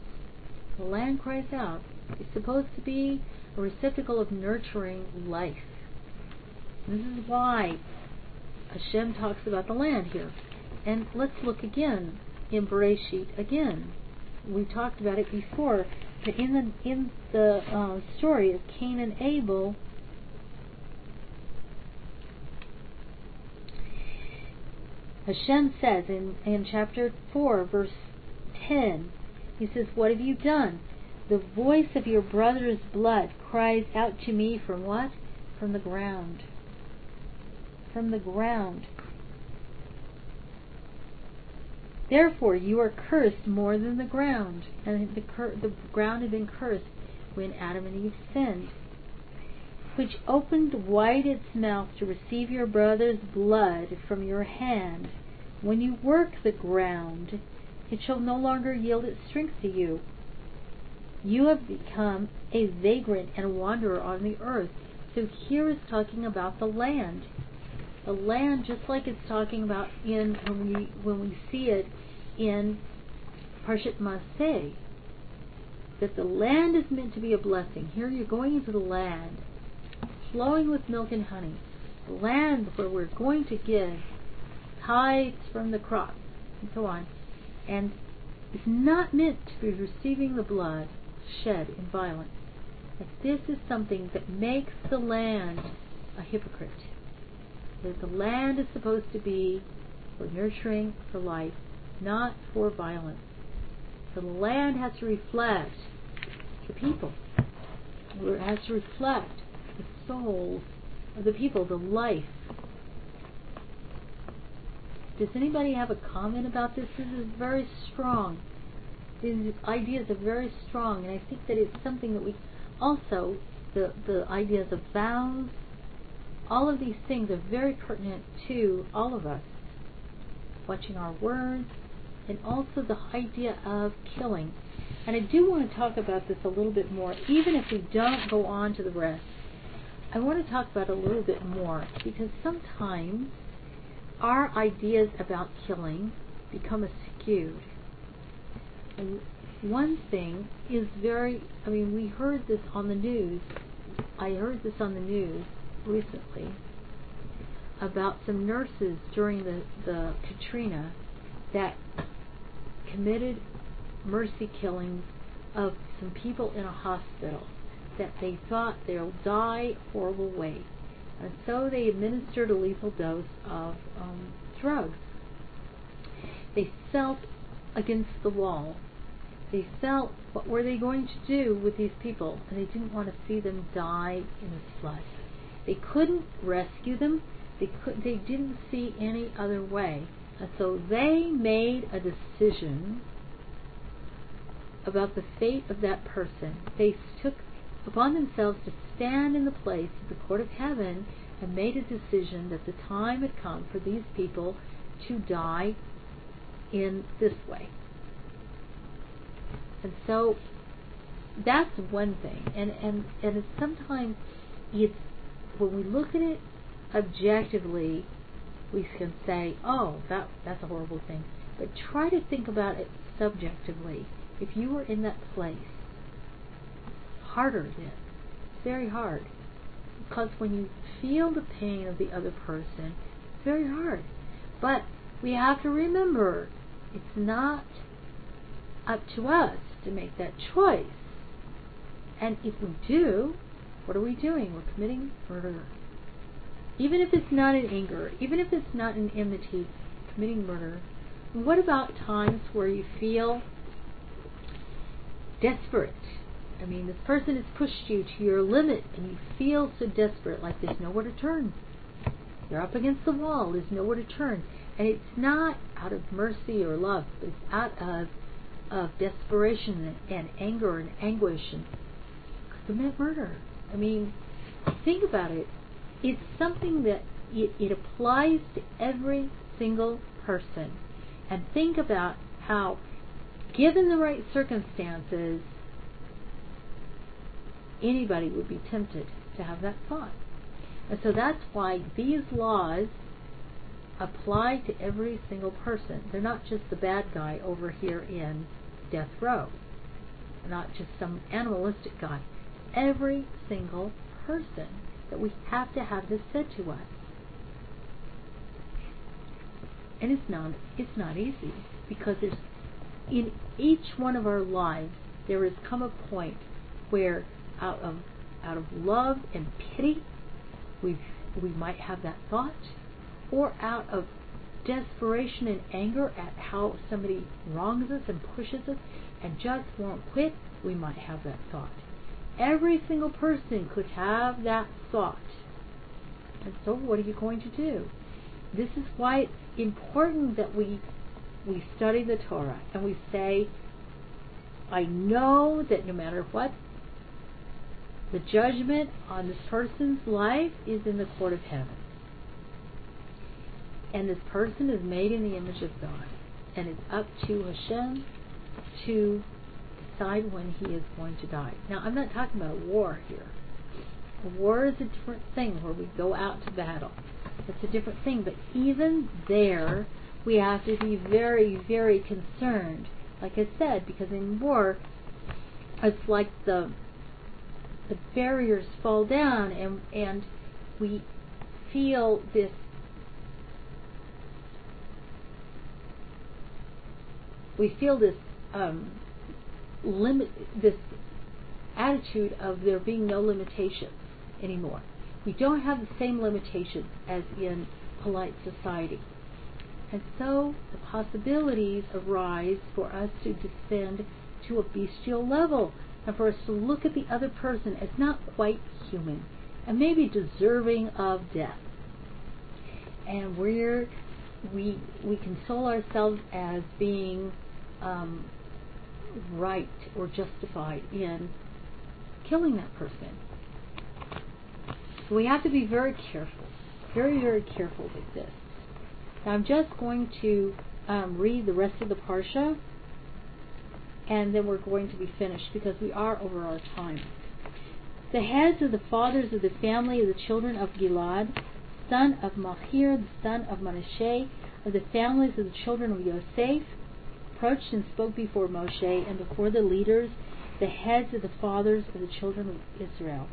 The land cries out. It's supposed to be a receptacle of nurturing life. This is why Hashem talks about the land here. And let's look again in Bereshit again. We talked about it before in the in the uh, story of Cain and Abel, Hashem says in, in chapter 4, verse 10, he says, What have you done? The voice of your brother's blood cries out to me from what? From the ground. From the ground. Therefore, you are cursed more than the ground. And the, cur- the ground had been cursed when Adam and Eve sinned. Which opened wide its mouth to receive your brother's blood from your hand. When you work the ground, it shall no longer yield its strength to you. You have become a vagrant and a wanderer on the earth. So here is talking about the land the land, just like it's talking about in when we when we see it in Parshat Masei, that the land is meant to be a blessing. Here you're going into the land, flowing with milk and honey, the land where we're going to give tithes from the crop and so on, and it's not meant to be receiving the blood shed in violence. That this is something that makes the land a hypocrite that the land is supposed to be for nurturing, for life, not for violence. The land has to reflect the people. It has to reflect the souls of the people, the life. Does anybody have a comment about this? This is very strong. These ideas are very strong, and I think that it's something that we also the the ideas of vows all of these things are very pertinent to all of us. Watching our words, and also the idea of killing. And I do want to talk about this a little bit more, even if we don't go on to the rest. I want to talk about it a little bit more because sometimes our ideas about killing become skewed. And one thing is very, I mean, we heard this on the news. I heard this on the news recently about some nurses during the, the Katrina that committed mercy killings of some people in a hospital that they thought they'll die a horrible way. And so they administered a lethal dose of um, drugs. They felt against the wall. They felt what were they going to do with these people, and they didn't want to see them die in this flood. They couldn't rescue them. They could. They didn't see any other way, and so they made a decision about the fate of that person. They took upon themselves to stand in the place of the court of heaven and made a decision that the time had come for these people to die in this way. And so that's one thing. And and and it's sometimes it's when we look at it objectively, we can say, "Oh, that that's a horrible thing." But try to think about it subjectively. If you were in that place, harder then. Very hard because when you feel the pain of the other person, it's very hard. But we have to remember, it's not up to us to make that choice. And if we do, what are we doing? We're committing murder. Even if it's not in anger, even if it's not in enmity, committing murder. what about times where you feel desperate? I mean, this person has pushed you to your limit and you feel so desperate, like there's nowhere to turn. You're up against the wall, there's nowhere to turn. And it's not out of mercy or love, it's out of, of desperation and, and anger and anguish and commit murder. I mean, think about it. It's something that it, it applies to every single person. And think about how, given the right circumstances, anybody would be tempted to have that thought. And so that's why these laws apply to every single person. They're not just the bad guy over here in death row, not just some animalistic guy. Every single person that we have to have this said to us. And it's not it's not easy because there's in each one of our lives there has come a point where out of out of love and pity we we might have that thought or out of desperation and anger at how somebody wrongs us and pushes us and just won't quit, we might have that thought. Every single person could have that thought. And so what are you going to do? This is why it's important that we we study the Torah and we say, I know that no matter what, the judgment on this person's life is in the court of heaven. And this person is made in the image of God. And it's up to Hashem to decide when he is going to die. Now, I'm not talking about war here. War is a different thing where we go out to battle. It's a different thing. But even there, we have to be very, very concerned. Like I said, because in war, it's like the the barriers fall down and and we feel this we feel this um, limit this attitude of there being no limitations anymore. We don't have the same limitations as in polite society. And so the possibilities arise for us to descend to a bestial level and for us to look at the other person as not quite human and maybe deserving of death. And we're we we console ourselves as being um, right or justified in killing that person. So we have to be very careful, very very careful with this. Now I'm just going to um, read the rest of the parsha and then we're going to be finished because we are over our time. The heads of the fathers of the family of the children of Gilad, son of Machir, the son of Manasseh, of the families of the children of Yosef, approached and spoke before Moshe and before the leaders, the heads of the fathers of the children of Israel.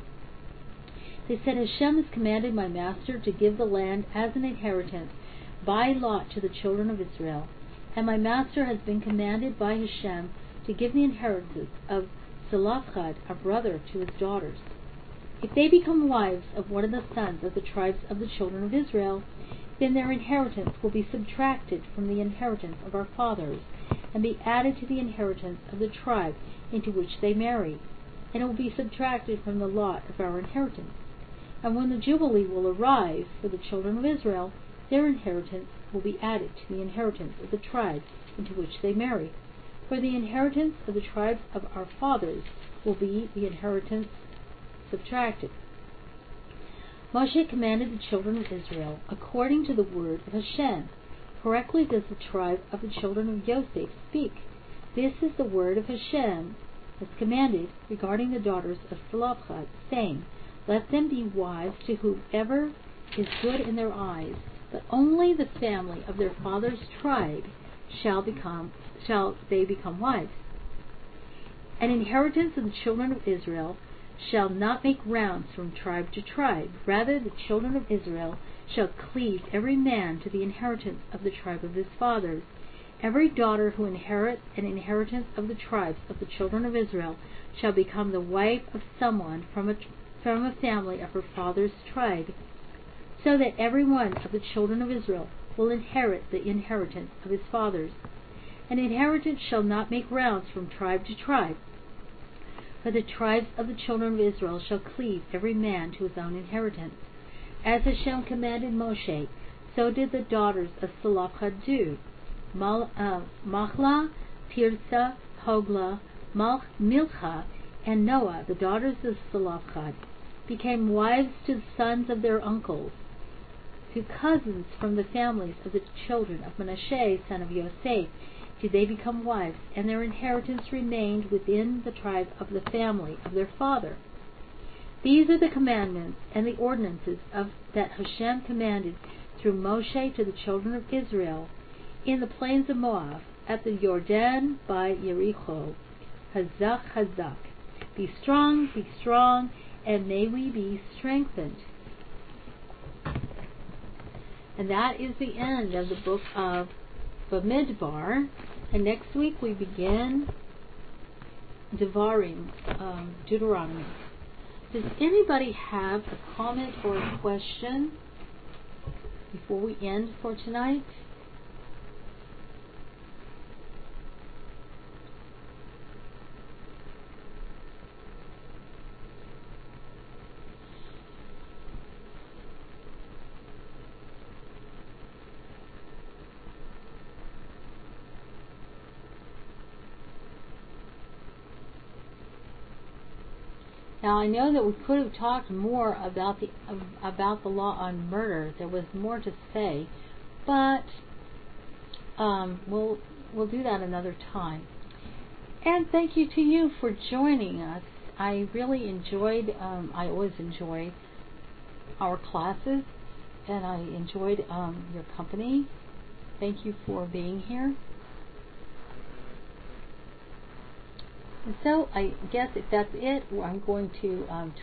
They said, Hashem has commanded my master to give the land as an inheritance by lot to the children of Israel. And my master has been commanded by Hashem to give the inheritance of Zelophehad, a brother, to his daughters. If they become wives of one of the sons of the tribes of the children of Israel, then their inheritance will be subtracted from the inheritance of our fathers, and be added to the inheritance of the tribe into which they marry, and it will be subtracted from the lot of our inheritance. And when the Jubilee will arrive for the children of Israel, their inheritance will be added to the inheritance of the tribe into which they marry for the inheritance of the tribes of our fathers will be the inheritance subtracted. Moshe commanded the children of Israel according to the word of Hashem. Correctly does the tribe of the children of Yosef speak. This is the word of Hashem as commanded regarding the daughters of Zelophehad, saying, Let them be wives to whoever is good in their eyes, but only the family of their father's tribe shall become shall they become wives. An inheritance of the children of Israel shall not make rounds from tribe to tribe. Rather, the children of Israel shall cleave every man to the inheritance of the tribe of his fathers. Every daughter who inherits an inheritance of the tribes of the children of Israel shall become the wife of someone from a, from a family of her father's tribe, so that every one of the children of Israel will inherit the inheritance of his fathers. An inheritance shall not make rounds from tribe to tribe, but the tribes of the children of Israel shall cleave every man to his own inheritance. As Hashem commanded Moshe, so did the daughters of Zelophehad do. Mahla, uh, Machlah, Tirzah, Hoglah, Mal, Milcah, and Noah, the daughters of Zelophehad, became wives to the sons of their uncles to cousins from the families of the children of Manasseh, son of Yosef, did they become wives, and their inheritance remained within the tribe of the family of their father. These are the commandments and the ordinances of, that Hashem commanded through Moshe to the children of Israel in the plains of Moab, at the Jordan by Jericho. Hazak, Hazak. Be strong, be strong, and may we be strengthened. And that is the end of the book of Bamidbar. And next week we begin Devarim, um, Deuteronomy. Does anybody have a comment or a question before we end for tonight? Now I know that we could have talked more about the about the law on murder. There was more to say, but um, we'll we'll do that another time. And thank you to you for joining us. I really enjoyed. Um, I always enjoy our classes, and I enjoyed um, your company. Thank you for being here. So I guess if that's it, I'm going to um,